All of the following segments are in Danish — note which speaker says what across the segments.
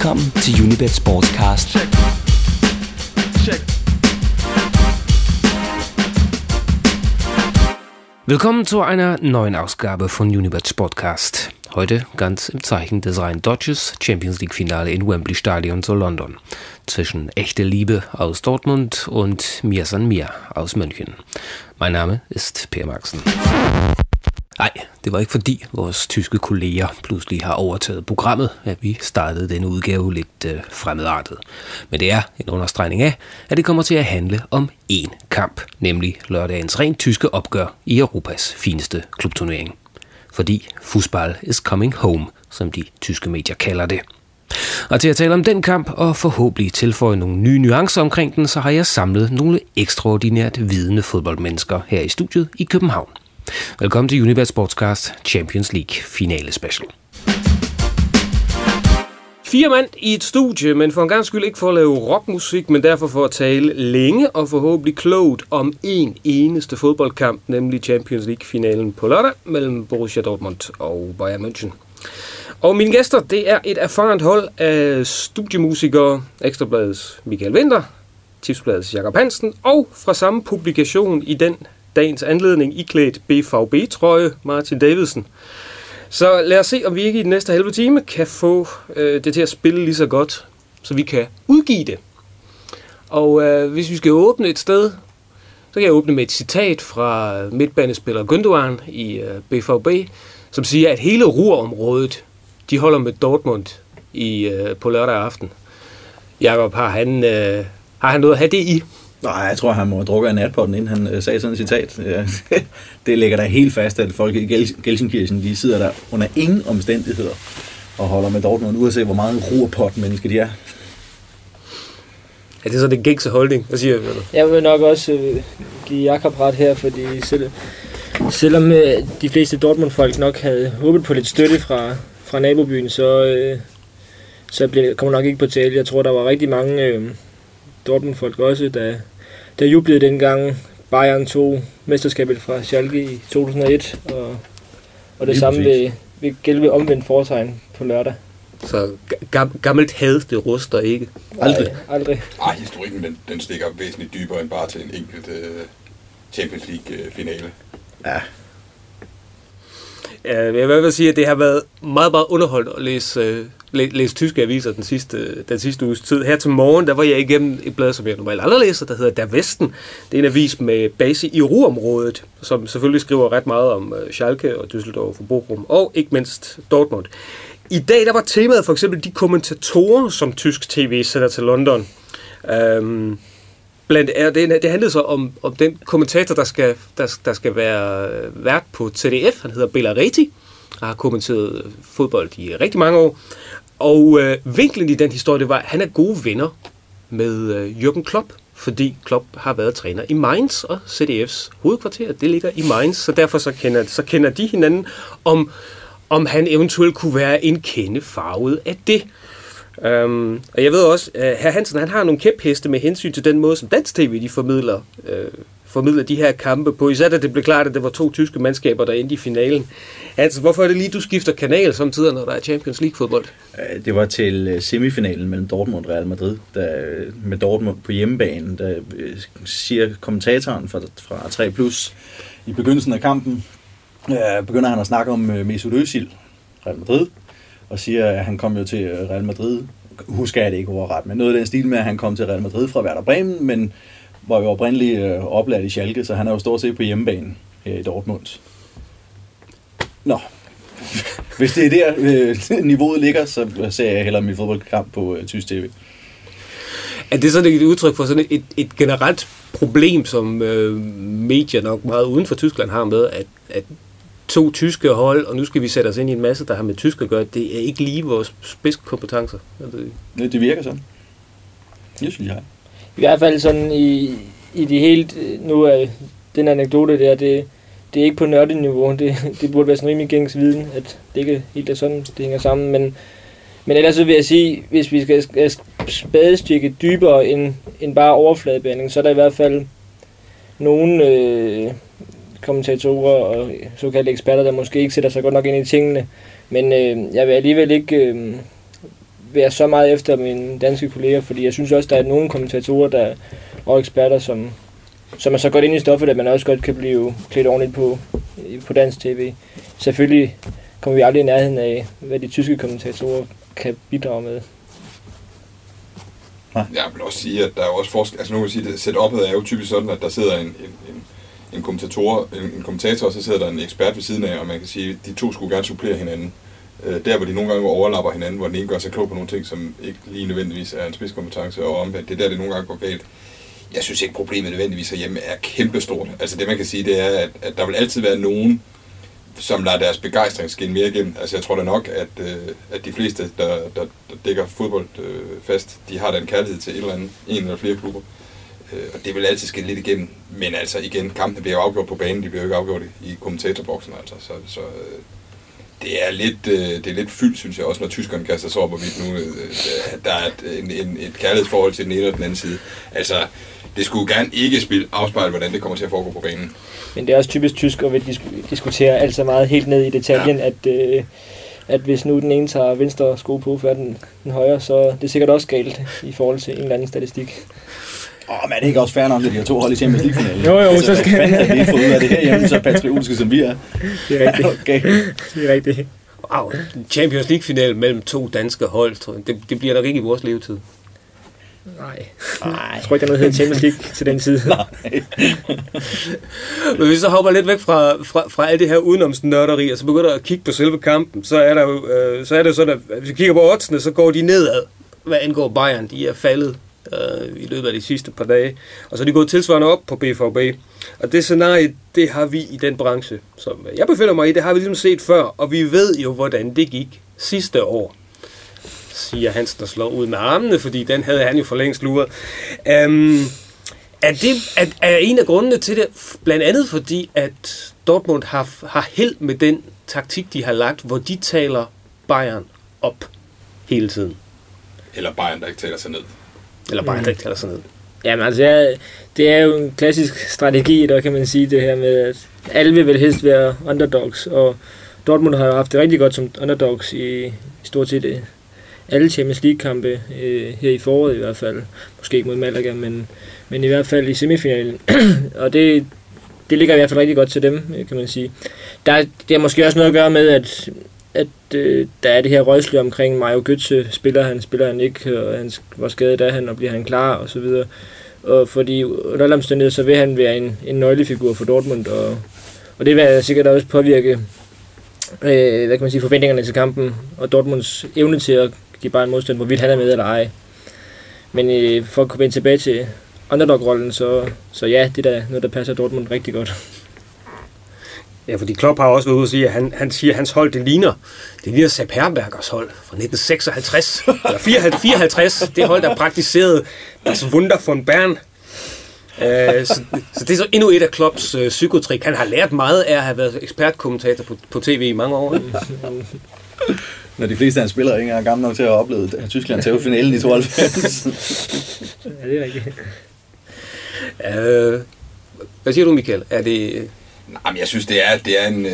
Speaker 1: Velkommen til Unibet Sportscast. Check. Check.
Speaker 2: Willkommen zu einer neuen Ausgabe von Unibet Podcast. Heute ganz im Zeichen des Rhein Dodges Champions League Finale in Wembley Stadion zu London. Zwischen echte Liebe aus Dortmund und Mir San Mir aus München. Mein Name ist Per Maxen. Nej, det var ikke fordi vores tyske kolleger pludselig har overtaget programmet, at vi startede denne udgave lidt øh, fremmedartet. Men det er en understregning af, at det kommer til at handle om én kamp, nemlig lørdagens rent tyske opgør i Europas fineste klubturnering. Fordi fodbold is coming home, som de tyske medier kalder det. Og til at tale om den kamp og forhåbentlig tilføje nogle nye nuancer omkring den, så har jeg samlet nogle ekstraordinært vidende fodboldmennesker her i studiet i København. Velkommen til Univers Sportscast Champions League finale special. Fire mand i et studie, men for en gang skyld ikke for at lave rockmusik, men derfor for at tale længe og forhåbentlig klogt om en eneste fodboldkamp, nemlig Champions League-finalen på lørdag mellem Borussia Dortmund og Bayern München. Og mine gæster, det er et erfarent hold af studiemusikere, Ekstrabladets Michael Winter, Tipsbladets Jakob Hansen og fra samme publikation i den dagens anledning iklædt BVB-trøje, Martin Davidsen. Så lad os se, om vi ikke i den næste halve time kan få øh, det til at spille lige så godt, så vi kan udgive det. Og øh, hvis vi skal åbne et sted, så kan jeg åbne med et citat fra midtbanespiller Gündogan i øh, BVB, som siger, at hele rurområdet, de holder med Dortmund i, øh, på lørdag aften. Jakob, har han, øh, har han noget at have det i?
Speaker 3: Nej, jeg tror, han må have drukket en natpotten, inden han øh, sagde sådan et citat. det ligger da helt fast, at folk i Gelsenkirchen, de sidder der under ingen omstændigheder og holder med Dortmund, uanset hvor meget ruerpot mennesker de er.
Speaker 2: Er det så den gængse holdning? Hvad siger du?
Speaker 4: Jeg vil nok også øh, give Jakob ret her, fordi selv, selvom øh, de fleste Dortmund-folk nok havde håbet på lidt støtte fra, fra nabobyen, så, øh, så blev, kommer nok ikke på tale. Jeg tror, der var rigtig mange øh, Dortmund-folk også, der, der jublede dengang Bayern tog mesterskabet fra Schalke i 2001, og, og det Lige samme vil, vil gælde ved omvendt foretegn på lørdag.
Speaker 2: Så gammelt had, det ruster ikke?
Speaker 4: Aldrig? Nej, aldrig.
Speaker 5: Nej, historikken den, den stikker væsentligt dybere end bare til en enkelt uh, Champions League-finale.
Speaker 3: Ja,
Speaker 2: jeg vil sige, at det har været meget, meget underholdt at læse, læse, læst tyske aviser den sidste, den sidste uges tid. Her til morgen, der var jeg igennem et blad, som jeg normalt aldrig læser, der hedder Der Vesten. Det er en avis med base i Ruhrområdet, som selvfølgelig skriver ret meget om øh, Schalke og Düsseldorf og Bochum, og ikke mindst Dortmund. I dag der var temaet for eksempel de kommentatorer, som tysk tv sender til London. Øhm, Blandt, det, det handlede så om, om den kommentator, der skal, der, der skal være øh, vært på TDF. Han hedder Bela Reti har kommenteret fodbold i rigtig mange år. Og øh, vinklen i den historie, det var, at han er gode venner med øh, Jürgen Klopp, fordi Klopp har været træner i Mainz, og CDF's hovedkvarter, det ligger i Mainz, så derfor så kender, så kender de hinanden om, om han eventuelt kunne være en kende farvet af det. Um, og jeg ved også, at herr Hansen han har nogle kæpheste med hensyn til den måde, som Dansk TV de formidler, uh, formidle de her kampe på. Især da det blev klart, at det var to tyske mandskaber, der endte i finalen. Altså, hvorfor er det lige, du skifter kanal samtidig, når der er Champions League-fodbold?
Speaker 3: Det var til øh, semifinalen mellem Dortmund og Real Madrid, der, øh, med Dortmund på hjemmebane, der øh, siger kommentatoren fra, fra 3 Plus i begyndelsen af kampen, begynder han at snakke om Mesut Özil, Real Madrid, og siger, at han kom jo til Real Madrid, husker jeg det ikke overret, men noget af den stil med, at han kom til Real Madrid fra Werder Bremen, men var jo oprindeligt øh, oplært i Schalke, så han er jo stort set på hjemmebane her i Dortmund. Nå, hvis det er der øh, niveauet ligger, så ser jeg hellere min fodboldkamp på øh, tysk tv.
Speaker 2: Er det sådan et udtryk for sådan et, et generelt problem, som øh, medier nok meget uden for Tyskland har med, at, at to tyske hold, og nu skal vi sætte os ind i en masse, der har med tysk at gøre. Det er ikke lige vores spidskompetencer.
Speaker 3: Det, det virker sådan. Det synes jeg.
Speaker 4: I hvert fald sådan i, i de helt... Nu er den anekdote der, det, det er ikke på nørdeniveau. Det, det burde være sådan rimelig gængs viden, at det ikke helt er sådan, det hænger sammen. Men, men ellers så vil jeg sige, hvis vi skal, skal spadestikke dybere end, end bare overfladebehandling, så er der i hvert fald nogle... Øh, kommentatorer og såkaldte eksperter, der måske ikke sætter sig godt nok ind i tingene. Men øh, jeg vil alligevel ikke øh, være så meget efter mine danske kolleger, fordi jeg synes også, der er nogle kommentatorer der, og eksperter, som, som er så godt ind i stoffet, at man også godt kan blive klædt ordentligt på, på dansk tv. Selvfølgelig kommer vi aldrig i nærheden af, hvad de tyske kommentatorer kan bidrage med.
Speaker 5: Jeg vil også sige, at der er også forskel. Altså nu kan man sige, at setupet er jo typisk sådan, at der sidder en, en, en, en kommentator, en, en kommentator, og så sidder der en ekspert ved siden af, og man kan sige, at de to skulle gerne supplere hinanden. Øh, der, hvor de nogle gange overlapper hinanden, hvor den ene gør sig klog på nogle ting, som ikke lige nødvendigvis er en spidskompetence, og omvendt, det er der, det nogle gange går galt. Jeg synes ikke, problemet nødvendigvis herhjemme er kæmpestort. Altså det, man kan sige, det er, at, at der vil altid være nogen, som lader deres begejstring skinne mere igennem. Altså jeg tror da nok, at, øh, at de fleste, der, der, der dækker fodbold øh, fast, de har den kærlighed til et eller andet, en eller flere klubber. Øh, og det vil altid skinne lidt igennem. Men altså igen, kampene bliver jo afgjort på banen, de bliver jo ikke afgjort i, i kommentatorboksen. Altså. Så, så øh, det er lidt, øh, det er lidt fyldt, synes jeg, også når tyskerne kaster sig op, og vi nu, øh, der er et, en, en, et kærlighedsforhold til den ene og den anden side. Altså, det skulle gerne ikke spille, afspejle, hvordan det kommer til at foregå på banen.
Speaker 4: Men det er også typisk tysk at diskutere alt så meget helt ned i detaljen, ja. at, øh, at hvis nu den ene tager venstre sko på før den, den højre, så det er sikkert også galt i forhold til en eller anden statistik.
Speaker 3: Åh, oh, men er det ikke også fair nok, at de har to hold i Champions League-finalen?
Speaker 4: Jo, jo,
Speaker 3: altså,
Speaker 4: så skal-
Speaker 3: Hvad fanden har vi ikke fået ud af det her hjemme, så patriotiske som vi er?
Speaker 4: Det er rigtigt.
Speaker 3: Okay.
Speaker 4: Det er rigtigt.
Speaker 2: Wow, Champions League-final mellem to danske hold, tror jeg. Det, det bliver nok ikke i vores levetid.
Speaker 4: Nej.
Speaker 3: Nej.
Speaker 4: Jeg tror ikke, der er noget, Champions League til den tid.
Speaker 2: Men hvis vi så hopper lidt væk fra, fra, fra alt det her udenomsnørderi, og så begynder at kigge på selve kampen, så er, der jo, øh, så er det sådan, at hvis vi kigger på oddsene, så går de nedad, hvad angår Bayern. De er faldet øh, i løbet af de sidste par dage. Og så er de gået tilsvarende op på BVB. Og det scenarie, det har vi i den branche, som øh, jeg befinder mig i, det har vi ligesom set før, og vi ved jo, hvordan det gik sidste år siger Hansen og slår ud med armene, fordi den havde han jo for længst luret. Um, er, det, er, er en af grundene til det, blandt andet fordi, at Dortmund har, har held med den taktik, de har lagt, hvor de taler Bayern op hele tiden.
Speaker 5: Eller Bayern, der ikke taler sig ned.
Speaker 2: Eller der ikke taler sig ned.
Speaker 4: Jamen altså, jeg, det er jo en klassisk strategi, der kan man sige det her med, at alle vil vel helst være underdogs, og Dortmund har jo haft det rigtig godt som underdogs i, i stort set øh, alle Champions League-kampe, øh, her i foråret i hvert fald. Måske ikke mod Malaga, men, men i hvert fald i semifinalen. og det, det ligger i hvert fald rigtig godt til dem, øh, kan man sige. Der, det har måske også noget at gøre med, at, at øh, der er det her røgsle omkring Mario Götze. Spiller han, spiller han ikke, og han hvor skadet er han, og bliver han klar, og så videre. Og fordi under alle omstændigheder, så vil han være en, en nøglefigur for Dortmund, og, og det vil sikkert også påvirke øh, hvad kan man sige, forventningerne til kampen, og Dortmunds evne til at give bare en modstand, hvorvidt han er med eller ej. Men øh, for at komme tilbage til underdog-rollen, så, så ja, det er da noget, der passer Dortmund rigtig godt.
Speaker 2: Ja, fordi Klopp har også været ude og sige, at han, han siger, at hans hold, det ligner, det ligner Sepp Herbergers hold fra 1956, eller 54, 54, det hold, der praktiserede das Wunder von Bern. Uh, så, så det er så endnu et af Klopps uh, psykotrik. Han har lært meget af at have været ekspertkommentator på, på tv i mange år.
Speaker 3: Når de fleste af hans spillere ikke er gamle nok til at have oplevet at Tyskland til finalen i 92.
Speaker 4: Ja, det er rigtigt.
Speaker 2: Uh, hvad siger du, Michael? Er det...
Speaker 5: Nej, men jeg synes, det er, det er en... Øh,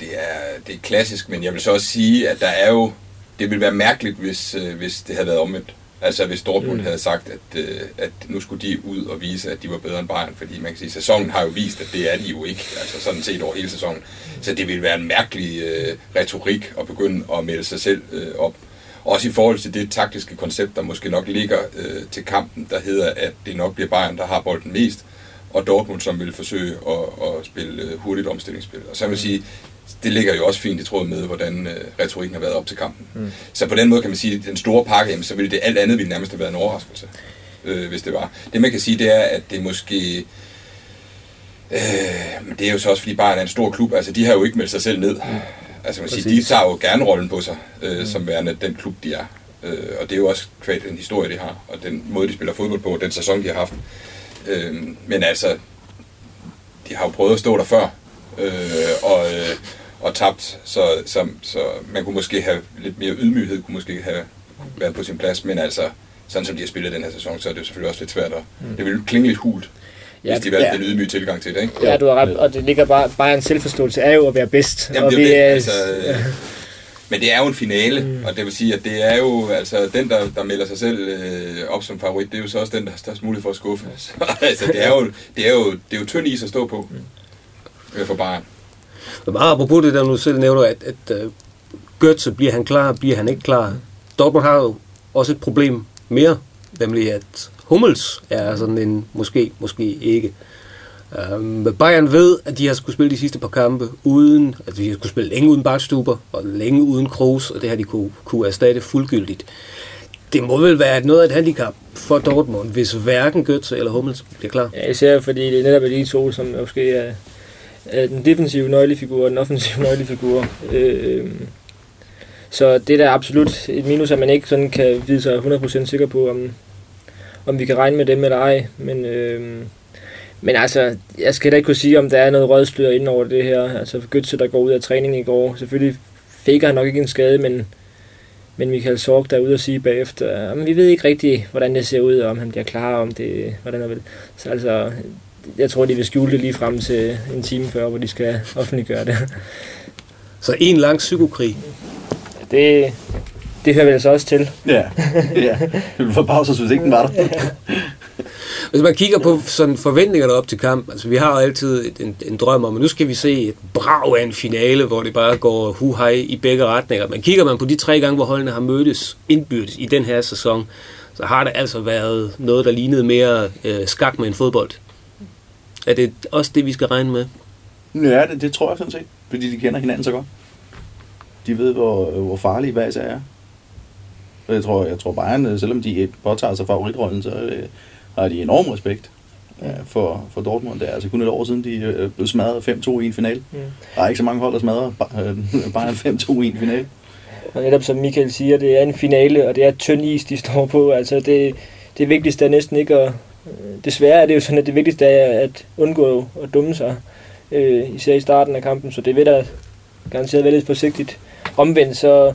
Speaker 5: det er, det er klassisk, men jeg vil så også sige, at der er jo... Det ville være mærkeligt, hvis, øh, hvis det havde været omvendt. Altså hvis Dortmund mm. havde sagt, at, øh, at nu skulle de ud og vise, at de var bedre end Bayern, fordi man kan sige, at sæsonen har jo vist, at det er de jo ikke, altså sådan set over hele sæsonen. Så det ville være en mærkelig øh, retorik at begynde at melde sig selv øh, op. Også i forhold til det taktiske koncept, der måske nok ligger øh, til kampen, der hedder, at det nok bliver Bayern, der har bolden mest, og Dortmund, som vil forsøge at, at spille øh, hurtigt omstillingsspil. Og så vil jeg sige, det ligger jo også fint i tråd med, hvordan øh, retorikken har været op til kampen. Mm. Så på den måde kan man sige, at den store pakke, jamen, så ville det alt andet ville nærmest have været en overraskelse, øh, hvis det var. Det man kan sige, det er, at det måske... Øh, men det er jo så også, fordi Bayern er en stor klub. Altså, de har jo ikke meldt sig selv ned. Mm. Altså, man siger, de tager jo gerne rollen på sig, øh, mm. som værende den klub, de er. Øh, og det er jo også kvad den historie, de har, og den måde, de spiller fodbold på, den sæson, de har haft. Øh, men altså, de har jo prøvet at stå der før, øh, og, øh, og tabt, så, så, så man kunne måske have lidt mere ydmyghed, kunne måske have været på sin plads, men altså, sådan som de har spillet den her sæson, så er det jo selvfølgelig også lidt svært at, mm. det vil klinge lidt hult,
Speaker 4: Ja,
Speaker 5: hvis de valgte
Speaker 3: ja.
Speaker 5: den ydmyge tilgang til det, ikke?
Speaker 4: Ja, du har ret, og det ligger bare, bare en selvforståelse er jo at være bedst.
Speaker 5: Jamen,
Speaker 4: og
Speaker 5: det er
Speaker 4: vi
Speaker 5: det,
Speaker 4: er-
Speaker 5: altså, øh, Men det er jo en finale, mm. og det vil sige, at det er jo, altså den, der, der melder sig selv øh, op som favorit, det er jo så også den, der har størst mulighed for at skuffe. Så, altså, det er jo, det er jo, det er jo tynd is at stå på mm. øh, for Bayern.
Speaker 2: Men meget apropos det, der nu selv nævner, at, at uh, Götze, bliver han klar, bliver han ikke klar. Dortmund har jo også et problem mere, nemlig at Hummels er sådan en måske, måske ikke. Øhm, Bayern ved, at de har skulle spille de sidste par kampe uden, at de har skulle spille længe uden Bartstuber og længe uden Kroos, og det har de kunne, kunne erstatte fuldgyldigt. Det må vel være noget af et handicap for Dortmund, hvis hverken Götze eller Hummels bliver klar.
Speaker 4: Ja, især fordi det er netop de to, som måske er, er den defensive nøglefigur og den offensive nøglefigur. Øh, så det der er absolut et minus, at man ikke sådan kan vide sig 100% sikker på, om, om vi kan regne med dem eller ej. Men, øh, men altså, jeg skal da ikke kunne sige, om der er noget rødslør inden over det her. Altså, Götze, der går ud af træning i går, selvfølgelig fik han nok ikke en skade, men, men Michael Sorg der er ude og sige bagefter, at vi ved ikke rigtigt, hvordan det ser ud, om han bliver klar, om det, hvordan er vel. Så altså, jeg tror, de vil skjule det lige frem til en time før, hvor de skal offentliggøre det.
Speaker 2: Så en lang psykokrig.
Speaker 4: Det, det hører vi altså også til.
Speaker 3: Ja, ja. Det ville forbavse hvis ikke den var der.
Speaker 2: Hvis man kigger på sådan forventningerne op til kamp, altså vi har altid en, en drøm om, at nu skal vi se et brag af en finale, hvor det bare går hu i begge retninger. Men kigger man på de tre gange, hvor holdene har mødtes indbyrdes i den her sæson, så har det altså været noget, der lignede mere øh, skak med en fodbold. Er det også det, vi skal regne med?
Speaker 3: Ja, det, det tror jeg sådan set, fordi de kender hinanden så godt. De ved, hvor, øh, hvor farlige hver især er. Jeg tror, jeg tror Bayern, øh, selvom de påtager sig favoritrollen, så øh, har de enorm respekt ja, for, for Dortmund. Det er altså kun et år siden, de øh, blev smadret 5-2 i en finale. Mm. Der er ikke så mange hold, der smadrer øh, Bayern 5-2 i en finale.
Speaker 4: Og netop som Michael siger, det er en finale, og det er tynd is, de står på. Altså det, det vigtigste er næsten ikke at... Desværre er det jo sådan, at det vigtigste er at undgå at dumme sig, øh, især i starten af kampen, så det vil da garanteret være lidt forsigtigt. Omvendt så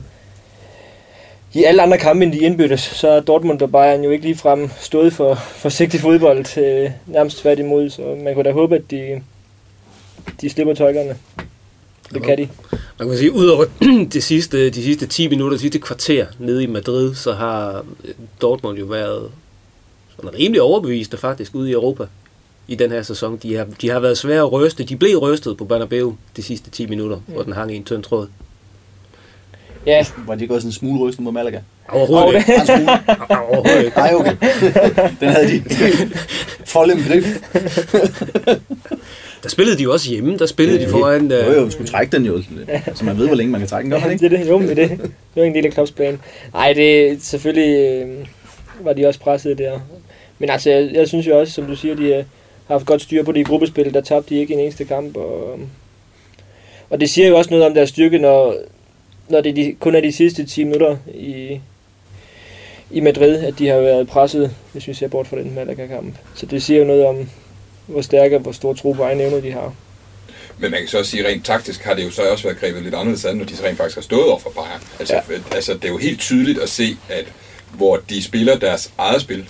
Speaker 4: i alle andre kampe end de indbyttes, så er Dortmund og Bayern jo ikke lige frem stået for forsigtig fodbold, øh, nærmest tværtimod, så man kunne da håbe, at de, de slipper tøjlerne. Det kan de.
Speaker 2: Man kan sige, udover de sidste, de sidste 10 minutter, de sidste kvarter nede i Madrid, så har Dortmund jo været sådan rimelig overbeviste faktisk ude i Europa i den her sæson. De har, de har været svære at ryste. De blev rystet på Bernabeu de sidste 10 minutter, mm. hvor den hang i en tynd tråd.
Speaker 4: Ja.
Speaker 3: Var det ikke også en smule rystet mod Malaga?
Speaker 2: Overhovedet ikke.
Speaker 3: En smule.
Speaker 2: Overhovedet ikke.
Speaker 3: Nej, okay. Den havde de foldet en grif.
Speaker 2: Der spillede de jo også hjemme. Der spillede
Speaker 3: Ja,
Speaker 2: de foran...
Speaker 3: Jo,
Speaker 2: Øh,
Speaker 3: jo, du skulle trække den jo, så man ved, hvor længe man kan trække den. Gør man ikke?
Speaker 4: det er det. Jo, men det er det. Det var en del af Klopps plan. Nej, det selvfølgelig øh, var de også presset der. Men altså, jeg, jeg synes jo også, som du siger, de øh, har haft godt styr på det i gruppespil. Der tabte de ikke en eneste kamp. Og, og det siger jo også noget om deres styrke, når, når det er de, kun er de sidste 10 minutter i, i Madrid, at de har været presset, hvis vi ser bort fra den Malaga-kamp. Så det siger jo noget om, hvor stærke og hvor stor tro på egen evne de har.
Speaker 5: Men man kan så også sige, rent taktisk har det jo så også været grebet lidt anderledes an, når de så rent faktisk har stået over for Bayern. Altså,
Speaker 4: ja.
Speaker 5: altså det er jo helt tydeligt at se, at hvor de spiller deres eget spil,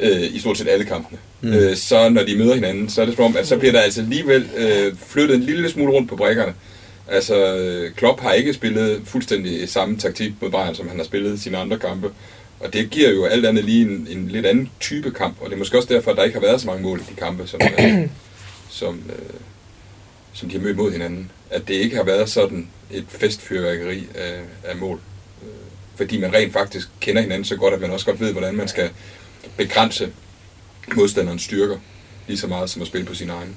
Speaker 5: øh, i stort set alle kampene, mm. øh, så når de møder hinanden, så er det som om, at så bliver der altså alligevel øh, flyttet en lille smule rundt på brækkerne. Altså, øh, Klopp har ikke spillet fuldstændig samme taktik mod Bayern, som han har spillet sine andre kampe. Og det giver jo alt andet lige en, en lidt anden type kamp, og det er måske også derfor, at der ikke har været så mange mål i de kampe, som, øh, som, øh, som de har mødt mod hinanden. At det ikke har været sådan et festfyrværkeri af, af mål. Øh, Fordi man rent faktisk kender hinanden så godt, at man også godt ved, hvordan man skal begrænse modstanderens styrker lige så meget som at spille på sin egen.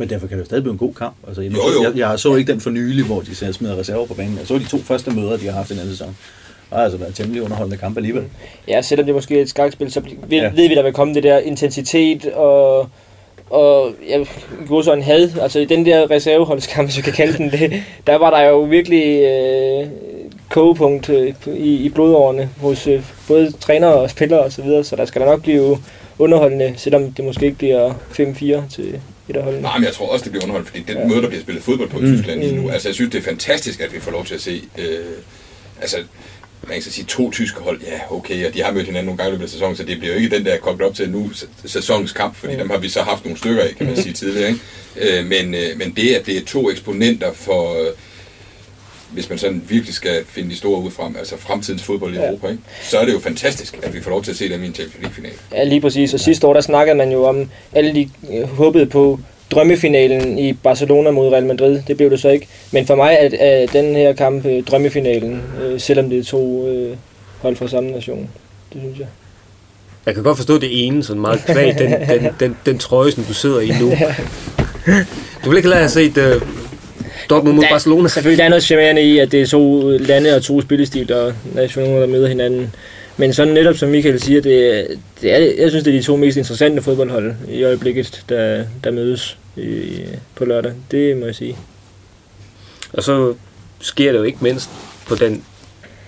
Speaker 3: Men derfor kan det jo stadig blive en god kamp. Altså, jeg,
Speaker 5: Jo, jo.
Speaker 3: Jeg, jeg så ikke den for nylig, hvor de så smider reserver på banen. Jeg så de to første møder, de har haft i den anden sæson. Det har altså været temmelig underholdende kamp alligevel.
Speaker 4: Ja, selvom det måske er et skakspil, så ved,
Speaker 3: Ja.
Speaker 4: ved vi, der vil komme det der intensitet og, og ja, gå sådan had. Altså i den der reserveholdskamp, hvis vi kan kalde den det, der var der jo virkelig øh, kogepunkt øh, i, i blodårene hos øh, både trænere og spillere osv., så, videre, så der skal der nok blive underholdende, selvom det måske ikke bliver 5-4 til holdene.
Speaker 5: Nej, men jeg tror også, det bliver underholdt, fordi den
Speaker 4: Ja.
Speaker 5: måde, der bliver spillet fobbold på i
Speaker 3: Mm.
Speaker 5: Tyskland lige nu,
Speaker 4: Mm.
Speaker 5: altså jeg synes, det er fantastisk, at vi får lov til at se, øh, altså man kan så sige to tyske hold, ja okay, og de har mødt hinanden nogle gange i løbet af sæsonen, så det bliver jo ikke den der koblet op til nu sæ- sæsonens kamp, fordi
Speaker 4: Mm.
Speaker 5: dem har vi så haft nogle stykker af, kan man sige tidligere. Ikke? Øh, men, øh, men det, at det er to eksponenter for, øh, hvis man sådan virkelig skal finde de store ud frem, altså fremtidens fodbold i
Speaker 4: Ja.
Speaker 5: Europa, ikke? så er det jo fantastisk, at vi får lov til at se dem i en Champions League-final.
Speaker 4: Ja, lige præcis. Og sidste år, der snakkede man jo om, alle de øh, håbede på drømmefinalen i Barcelona mod Real Madrid. Det blev det så ikke. Men for mig er, er den her kamp øh, drømmefinalen, øh, selvom det er to øh, hold fra samme nation. Det synes jeg.
Speaker 2: Jeg kan godt forstå det ene, sådan meget kvæg, den, den, den, den trøje, som du sidder i nu. Du vil ikke lade have set uh, Dortmund mod
Speaker 4: Der-
Speaker 2: Barcelona?
Speaker 4: Selvfølgelig der er noget charmerende i, at det er to lande og to spillestil og nationer, der møder hinanden. Men sådan netop som Michael siger, det, det er, jeg synes, det er de to mest interessante fodboldhold i øjeblikket, der, der mødes i, på lørdag. Det må jeg sige.
Speaker 2: Og så sker det jo ikke mindst på den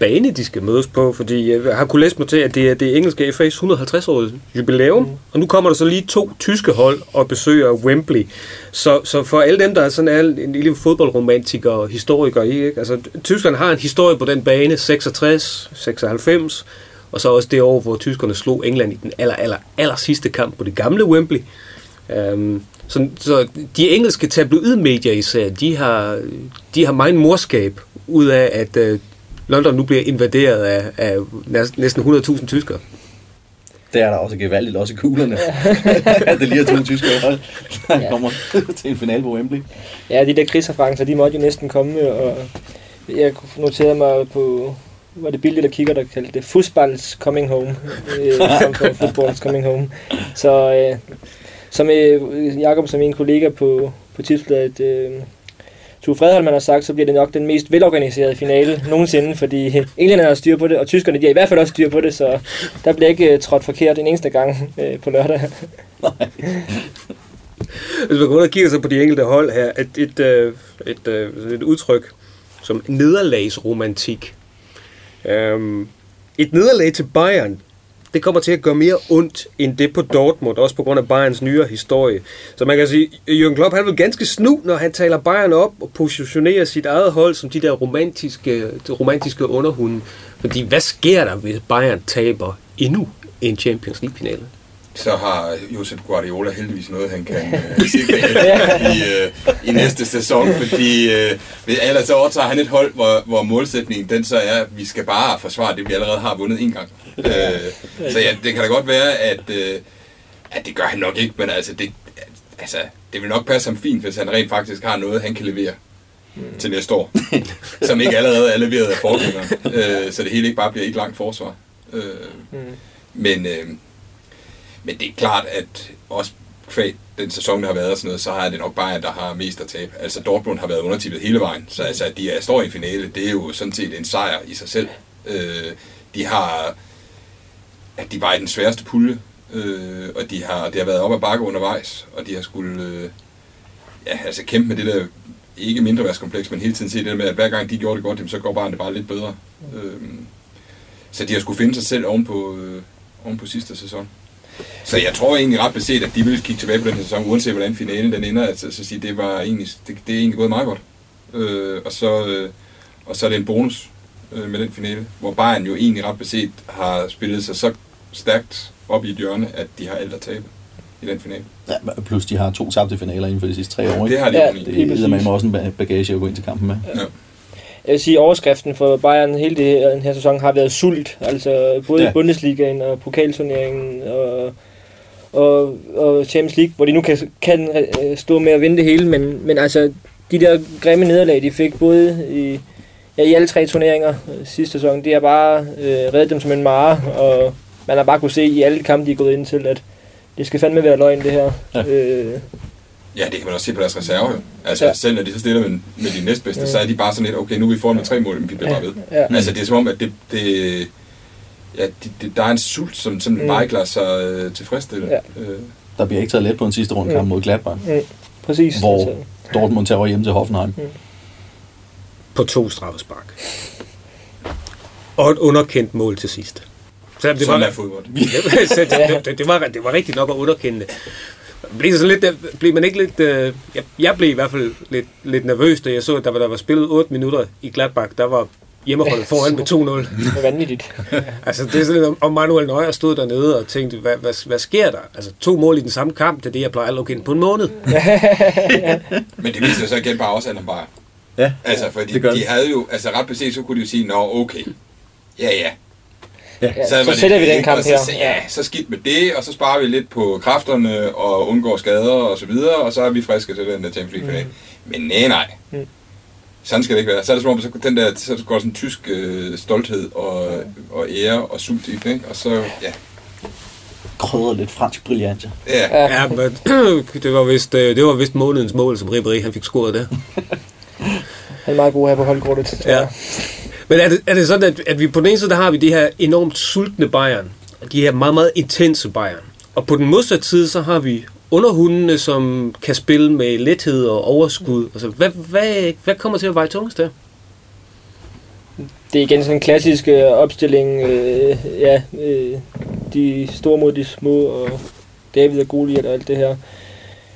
Speaker 2: bane, de skal mødes på, fordi øh, jeg har kunnet læse mig til, at det er det engelske FA's 150-årige jubilæum, mm. og nu kommer der så lige to tyske hold og besøger Wembley. Så, så for alle dem, der er sådan er en lille fodboldromantiker og historiker i, ikke? altså Tyskland har en historie på den bane, 66, 96, og så også det år, hvor tyskerne slog England i den aller, aller, aller sidste kamp på det gamle Wembley. Um, så, så de engelske tabloidmedier især, de har, de har meget morskab ud af, at uh, London nu bliver invaderet af, af næsten næsten 100.000 tyskere.
Speaker 3: Det er der også gevaldigt, også i kuglerne. at det lige er to tyske hold, der kommer til en finale på Wembley.
Speaker 4: Ja, de der krigsreferencer, de måtte jo næsten komme, og jeg noterede mig på, var det billede, der kigger, der kaldte det Fußballs Coming Home, øh, som for Footballs Coming Home. Så øh, som øh, Jakob, som min kollega på, på tipsbladet, øh, Tue Fredholm har sagt, så bliver det nok den mest velorganiserede finale nogensinde, fordi englænderne har styr på det, og tyskerne de har i hvert fald også styr på det, så der bliver ikke øh, trådt forkert en eneste gang øh, på lørdag.
Speaker 2: Hvis man går ud og kigger så på de enkelte hold her, et, et, øh, et, et, et udtryk som nederlagsromantik. Um, et nederlag til Bayern, det kommer til at gøre mere ondt end det på Dortmund, også på grund af Bayerns nyere historie. Så man kan sige, Jürgen Klopp han vil ganske snu, når han taler Bayern op og positionerer sit eget hold som de der romantiske, de romantiske underhunde. Fordi hvad sker der, hvis Bayern taber endnu en Champions League-finale?
Speaker 5: Så har Josep Guardiola heldigvis noget, han kan øh, sikre i, øh, i næste sæson, fordi øh, ellers så overtager han et hold, hvor, hvor målsætningen den så er, at vi skal bare forsvare det, vi allerede har vundet en gang. Øh, så ja, det kan da godt være, at, øh, at det gør han nok ikke, men altså det, altså, det vil nok passe ham fint, hvis han rent faktisk har noget, han kan levere til næste år, som ikke allerede er leveret af forgængeren, øh, så det hele ikke bare bliver et langt forsvar. Øh, men, øh, men det er klart, at også kvæg den sæson, der har været og sådan noget, så har det nok bare, at der har mest at tabe. Altså Dortmund har været undertippet hele vejen, så altså, at de er, står i finale, det er jo sådan set en sejr i sig selv. Øh, de har, at de var i den sværeste pulje, øh, og de har, det har været op ad bakke undervejs, og de har skulle øh, ja, altså kæmpe med det der, ikke mindre værtskompleks, men hele tiden se det der med, at hver gang de gjorde det godt, så går bare det bare lidt bedre. Øh, så de har skulle finde sig selv oven på, øh, oven på sidste sæson. Så jeg tror egentlig ret beset, at de vil kigge tilbage på den her sæson, uanset hvordan finalen den ender, altså så sige, det var egentlig, det, det er egentlig gået meget godt. Øh, og, så, øh, og så er det en bonus øh, med den finale, hvor Bayern jo egentlig ret beset har spillet sig så stærkt op i et hjørne, at de har alt at tabe i den finale.
Speaker 3: Ja, plus de har to tabte finaler inden for de sidste tre år. Ikke?
Speaker 5: Det har de
Speaker 4: Ja,
Speaker 3: Det er med også en bagage at gå ind til kampen med.
Speaker 5: Ja.
Speaker 4: Jeg vil sige, overskriften for Bayern hele det her, den her sæson har været sult. Altså både
Speaker 3: Ja.
Speaker 4: ja. Bundesligaen og pokalturneringen og, og, og Champions League, hvor de nu kan, kan øh, stå med at vinde det hele. Men, men altså, de der grimme nederlag, de fik både i, ja, i alle tre turneringer øh, sidste sæson, det har bare øh, reddet dem som en mare. Og man har bare kunne se i alle kampe, de er gået ind til, at det skal fandme være løgn, det her.
Speaker 3: Ja.
Speaker 4: Øh,
Speaker 5: Ja, det kan man også se på deres reserve. jo. Altså, ja. Selv når de så stiller med, med de næstbedste, ja. så er de bare sådan lidt, okay, nu er vi foran med tre mål, men vi bliver bare ved.
Speaker 4: ja.
Speaker 5: Altså, det er som om, at det, det ja, det, det, der er en sult, som, som mm.
Speaker 4: Mm.
Speaker 5: bare ikke lader sig øh, tilfredsstille.
Speaker 4: Ja.
Speaker 5: Øh,
Speaker 3: Der bliver ikke taget let på en sidste runde kamp
Speaker 4: Mm.
Speaker 3: mod Gladbach,
Speaker 4: Præcis.
Speaker 3: hvor
Speaker 4: Altså.
Speaker 3: Dortmund tager hjem til Hoffenheim.
Speaker 2: på to straffespark. Og et underkendt mål til sidst. Så det
Speaker 5: sådan
Speaker 2: var,
Speaker 5: er fodbold.
Speaker 2: det, det, det, det, var, det var rigtigt nok at underkende det. Blev, sådan lidt, blev man ikke lidt... Øh, jeg, jeg blev i hvert fald lidt, lidt nervøs, da jeg så, at der var, der var spillet 8 minutter i Gladbach. Der var hjemmeholdet foran med 2-0.
Speaker 4: Det er vanvittigt.
Speaker 2: Altså, det er sådan lidt, om- Manuel Neuer stod dernede og tænkte, hvad, hvad, hvad sker der? Altså, to mål i den samme kamp, det er det, jeg plejer at lukke ind på en måned.
Speaker 5: Men det viser sig igen bare også, at han bare...
Speaker 3: Ja,
Speaker 5: Altså, fordi
Speaker 3: det gør
Speaker 5: de havde jo, altså ret beset, så kunne de jo sige, nå, okay, ja, ja.
Speaker 4: Ja, så,
Speaker 5: var
Speaker 4: så
Speaker 5: det
Speaker 4: sætter vi
Speaker 5: det,
Speaker 4: den kamp her.
Speaker 5: Så, ja, så skidt med det, og så sparer vi lidt på kræfterne og undgår skader og så videre, og så er vi friske til den der Champions League finale. Men nej, nej.
Speaker 4: Mm.
Speaker 5: Sådan skal det ikke være. Så er det som om, så, den der, så går sådan en tysk øh, stolthed og, og ære og sult i ikke? Og så, ja.
Speaker 3: Krydret lidt fransk brillance.
Speaker 5: Ja,
Speaker 4: Ja.
Speaker 2: Ja, men det var vist, øh, det var vist månedens mål, som Ribéry han fik scoret der.
Speaker 4: Han er meget god her på holdkortet. tror
Speaker 2: Ja. Men er det, er det sådan, at, at vi på den ene side, der har vi de her enormt sultne Bayern, de her meget, meget intense Bayern. Og på den modsatte side, så har vi underhundene, som kan spille med lethed og overskud. Altså, hvad, hvad, hvad kommer til at veje tungest der?
Speaker 4: Det er igen sådan en klassisk øh, opstilling. Øh, ja, øh, de store mod de små, og David og Goliath og alt det her.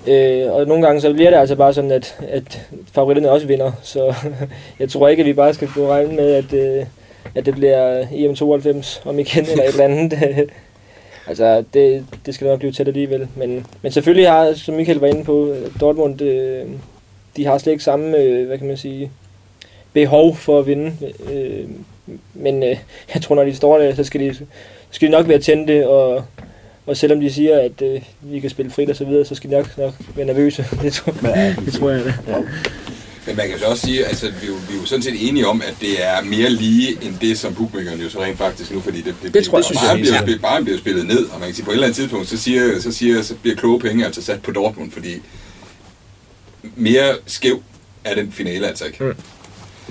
Speaker 4: Øh, og nogle gange så bliver det altså bare sådan, at, at favoritterne også vinder. Så jeg tror ikke, at vi bare skal gå regne med, at, øh, at det bliver EM92 om igen eller et eller andet. altså, det, det skal nok blive tæt alligevel. Men, men selvfølgelig har, som Michael var inde på, Dortmund, øh, de har slet ikke samme, øh, hvad kan man sige, behov for at vinde. Øh, men øh, jeg tror, når de står der, så skal de, skal de nok være tændte, og, og selvom de siger, at øh, vi kan spille frit og så videre, så skal de nok, nok være nervøse. Det tror, det tror jeg da.
Speaker 5: Men man kan så også sige, altså vi er, jo, vi er jo sådan set enige om, at det er mere lige end det, som bookmakerne jo så rent faktisk nu, fordi det, det,
Speaker 2: Det tror jeg
Speaker 5: det,
Speaker 3: Det synes jeg
Speaker 5: bliver, bliver, Bayern bliver spillet ned, og man kan sige, på et eller andet tidspunkt, så, siger, så, siger, så bliver kloge penge altså sat på Dortmund, fordi mere skæv er den finale altså ikke.
Speaker 2: Mm.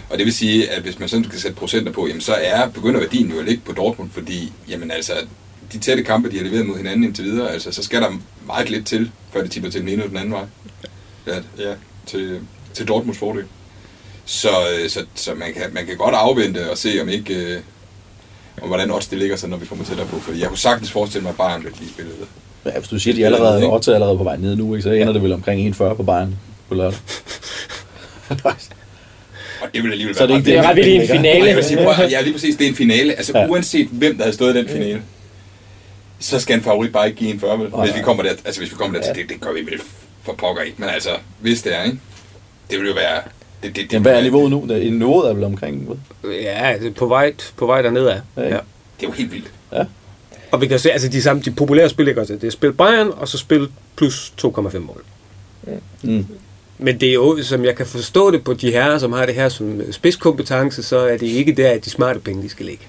Speaker 5: Og det vil sige, at hvis man sådan kan sætte procenter på, jamen så er, begynder værdien jo at ligge på Dortmund, fordi jamen altså, de tætte kampe, de har leveret mod hinanden indtil videre, altså så skal der meget lidt til, før det tipper til den ene eller den anden vej. Ja, ja til, til Dortmunds fordel. Så, øh, så, så man, kan, man kan godt afvente og se, om ikke, øh, om hvordan også det ligger sig, når vi kommer tættere på. Fordi jeg kunne sagtens forestille mig, at Bayern vil blive spillet.
Speaker 3: Ja, hvis du siger, at de allerede, Otto er allerede på vej ned nu, ikke, så ender det vel omkring 1,40 på Bayern på lørdag.
Speaker 5: Og det vil alligevel
Speaker 3: Så er det
Speaker 5: være
Speaker 4: Det er ret vildt en finale.
Speaker 5: jeg vil sige, prøv, ja, lige præcis, det er en finale. Altså
Speaker 3: Ja.
Speaker 5: uanset hvem, der havde stået i den finale, så skal en favorit bare ikke give en 40, vel? Hvis vi kommer der, altså hvis vi kommer der til, det, det gør vi vel for pokker ikke. Men altså, hvis det er, ikke? Det vil jo være... Det, det, det,
Speaker 3: Jamen, hvad er niveauet nu? Det- Niveauet er vel omkring, hvad?
Speaker 2: Ja, det er på vej, på vej derned af.
Speaker 3: Ja,
Speaker 2: Ja.
Speaker 5: Det er jo helt vildt.
Speaker 2: Og vi kan se, altså de, samme, de populære spil, ikke også? Det er spil Bayern, og så spil plus 2,5 mål.
Speaker 3: Mm.
Speaker 2: Men det er jo, som jeg kan forstå det på de herrer, som har det her som spidskompetence, så er det ikke der, at de smarte penge, de skal ligge.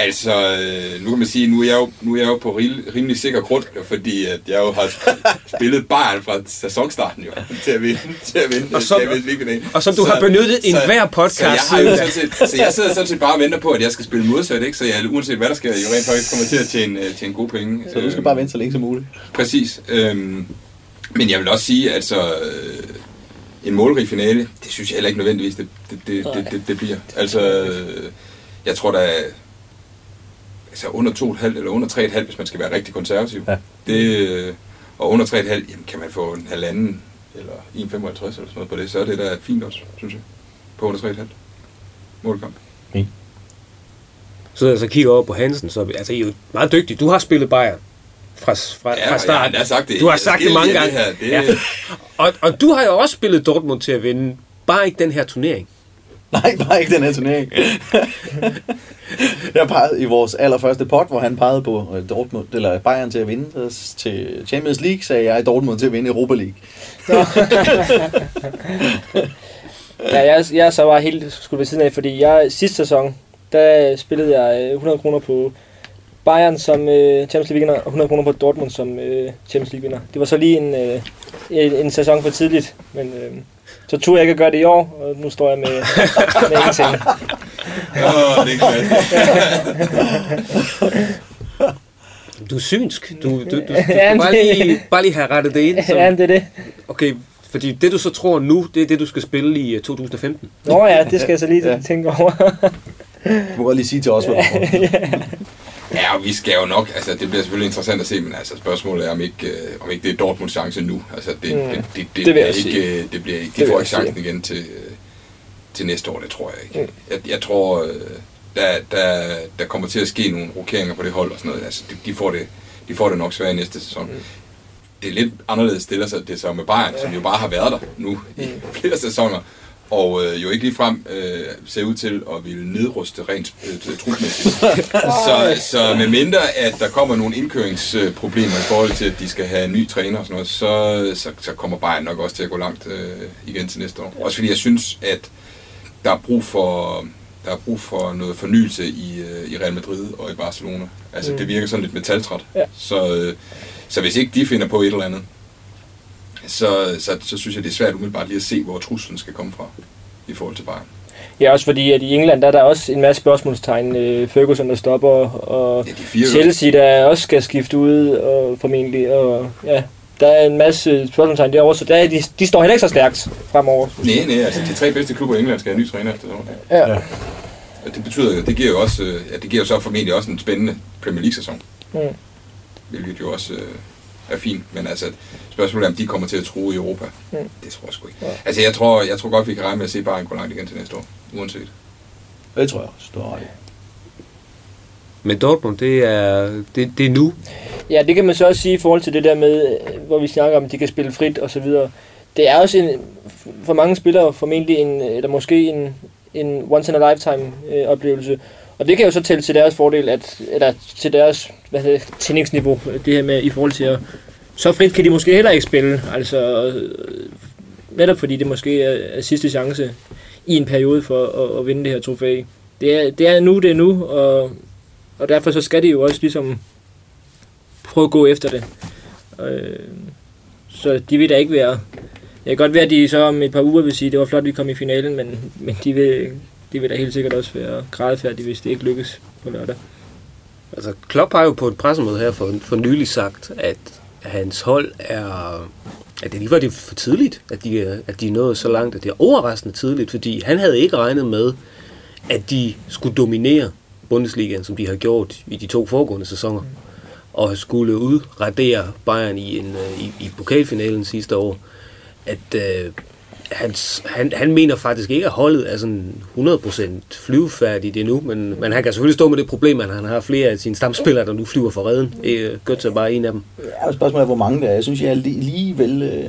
Speaker 5: Altså, øh, nu kan man sige, nu er jeg jo, nu er jeg jo på rimelig, sikker grund, fordi at jeg jo har spillet Bayern fra sæsonstarten jo, til at vinde, til at vinde
Speaker 2: Og som- og som du har benyttet enhver podcast
Speaker 5: så jeg, har jo sådan set, så jeg sidder sådan set bare og venter på, at jeg skal spille modsat, ikke? Så jeg, uanset hvad der sker, jo rent faktisk kommer til at tjene, øh, tjene gode penge.
Speaker 3: Så du skal bare vente så længe som muligt.
Speaker 5: Præcis. Øhm, men jeg vil også sige, altså, øh, en målrig finale, det synes jeg heller ikke nødvendigvis, det, det, det, det, det, det bliver. Altså, jeg tror, der er altså under 2,5 eller under 3,5, hvis man skal være rigtig konservativ.
Speaker 3: Ja.
Speaker 5: Det, øh, og under 3,5, jamen, kan man få en halvanden eller 1,55 eller sådan noget på det, så er det da fint også, synes jeg. På under 3,5 målkamp.
Speaker 2: Så jeg så kigger over på Hansen, så er altså, I er jo meget dygtige. Du har spillet Bayern fra, fra,
Speaker 5: Ja,
Speaker 2: fra start.
Speaker 5: jeg har sagt det.
Speaker 2: Du har sagt det mange gange.
Speaker 5: Det her, det,
Speaker 2: Ja. Og, og du har jo også spillet Dortmund til at vinde, bare ikke den her turnering.
Speaker 3: Nej, bare ikke den her turnering. jeg pegede i vores allerførste pot, hvor han pegede på øh, Dortmund, eller Bayern til at vinde øh, til Champions League, sagde jeg Dortmund til at vinde Europa League.
Speaker 4: Ja, jeg, jeg så var helt skudt ved siden af, fordi jeg sidste sæson, der spillede jeg øh, 100 kroner på Bayern som øh, Champions League vinder, og 100 kroner på Dortmund som øh, Champions League vinder. Det var så lige en, øh, en, en sæson for tidligt, men øh, så turde jeg ikke at gøre det i år, og nu står jeg med, med ingenting.
Speaker 5: Åh, det er.
Speaker 2: Du er synsk. Du, du, du, du, du
Speaker 4: Ja,
Speaker 2: skal bare
Speaker 4: det-
Speaker 2: lige, bare lige have rettet det ind.
Speaker 4: ja,
Speaker 2: Så,
Speaker 4: det er det.
Speaker 2: okay, fordi det du så tror nu, det er det, du skal spille i øh, 2015.
Speaker 4: Nå ja, det skal jeg så lige
Speaker 3: Ja.
Speaker 4: tænke over.
Speaker 3: Du må godt lige sige til os, hvad du.
Speaker 5: Ja, og vi skal jo nok, altså det bliver selvfølgelig interessant at se, men altså spørgsmålet er, om ikke, øh, om ikke det er Dortmunds chance nu. Altså det,
Speaker 4: Mm.
Speaker 5: det, det, det,
Speaker 4: Det vil
Speaker 5: bliver ikke, øh, det bliver ikke, de får
Speaker 4: jeg
Speaker 5: ikke chancen
Speaker 4: sige.
Speaker 5: igen til, øh, til næste år, det tror jeg ikke.
Speaker 4: Mm.
Speaker 5: Jeg, jeg tror, øh, der, der, der kommer til at ske nogle rokeringer på det hold og sådan noget. Altså de, de, får, det, de får det nok svært i næste sæson.
Speaker 4: Mm.
Speaker 5: Det er lidt anderledes stiller sig det så med Bayern, som jo bare har været der nu i flere sæsoner, og øh, jo ikke ligefrem øh, ser ud til at ville nedruste rent øh, trupmæssigt. så, så med mindre, at der kommer nogle indkøringsproblemer i forhold til, at de skal have en ny træner og sådan noget, så, så, så kommer Bayern nok også til at gå langt øh, igen til næste år. Også fordi jeg synes, at der er brug for, der er brug for noget fornyelse i, øh, i Real Madrid og i Barcelona. Altså, mm. det virker sådan lidt metaltræt.
Speaker 4: Ja.
Speaker 5: Så, øh, så hvis ikke de finder på et eller andet, så, så, så synes jeg, det er svært umiddelbart lige at se, hvor truslen skal komme fra i forhold til Bayern.
Speaker 4: Ja, også fordi, at i England, der er der også en masse spørgsmålstegn. Øh, Ferguson, der stopper, og
Speaker 5: Ja, de fire
Speaker 4: Chelsea, der også skal skifte ud, og formentlig, og ja, der er en masse spørgsmålstegn derovre, så der er, de, de står heller ikke så stærkt fremover.
Speaker 5: Nej, nej, altså de tre bedste klubber i England skal have en ny træner efter sommer.
Speaker 4: Ja.
Speaker 3: Ja.
Speaker 5: Og det betyder jo, det giver jo også, øh, ja, det giver jo så formentlig også en spændende Premier League-sæson.
Speaker 4: Mm.
Speaker 5: Hvilket jo også øh, er fint, men altså spørgsmålet er, om de kommer til at true i Europa.
Speaker 4: Mm.
Speaker 5: Det tror jeg sgu ikke.
Speaker 4: Ja.
Speaker 5: Altså jeg tror, jeg tror godt, vi kan regne med at se Bayern gå langt igen til næste år, uanset.
Speaker 3: Det tror jeg også, du har.
Speaker 2: Men Dortmund, det er, det, det er nu.
Speaker 4: Ja, det kan man så også sige i forhold til det der med, hvor vi snakker om, at de kan spille frit og så videre. Det er også en, for mange spillere formentlig en, eller måske en, en once in a lifetime øh, oplevelse. Og det kan jo så tælle til deres fordel, at, eller til deres hvad hedder, tændingsniveau, det her med i forhold til at, så frit kan de måske heller ikke spille. Altså, øh, netop fordi det måske er, er sidste chance i en periode for at, at vinde det her trofæ. Det er, det er nu, det er nu, og, og derfor så skal de jo også ligesom prøve at gå efter det. Øh, så de vil da ikke være... Det kan godt være, at de så om et par uger vil sige, at det var flot, at vi kom i finalen, men, men de, vil, de vil da helt sikkert også være grædefærdige, hvis det ikke lykkes på lørdag.
Speaker 2: Altså, Klopp har jo på et pressemøde her for, for nylig sagt, at hans hold er... At det lige var det for tidligt, at de, at de nåede så langt, at det er overraskende tidligt, fordi han havde ikke regnet med, at de skulle dominere Bundesligaen, som de har gjort i de to foregående sæsoner, og skulle udradere Bayern i, en, øh, i, i pokalfinalen sidste år. At øh, hans, han, han mener faktisk ikke, at holdet er sådan 100% flyvefærdigt endnu, men, men han kan selvfølgelig stå med det problem, at han har flere af sine stamspillere, der nu flyver for redden. Øh, Götze er bare en af dem.
Speaker 3: Ja, spørgsmålet er, hvor mange der er. Jeg synes, jeg er li- alligevel øh,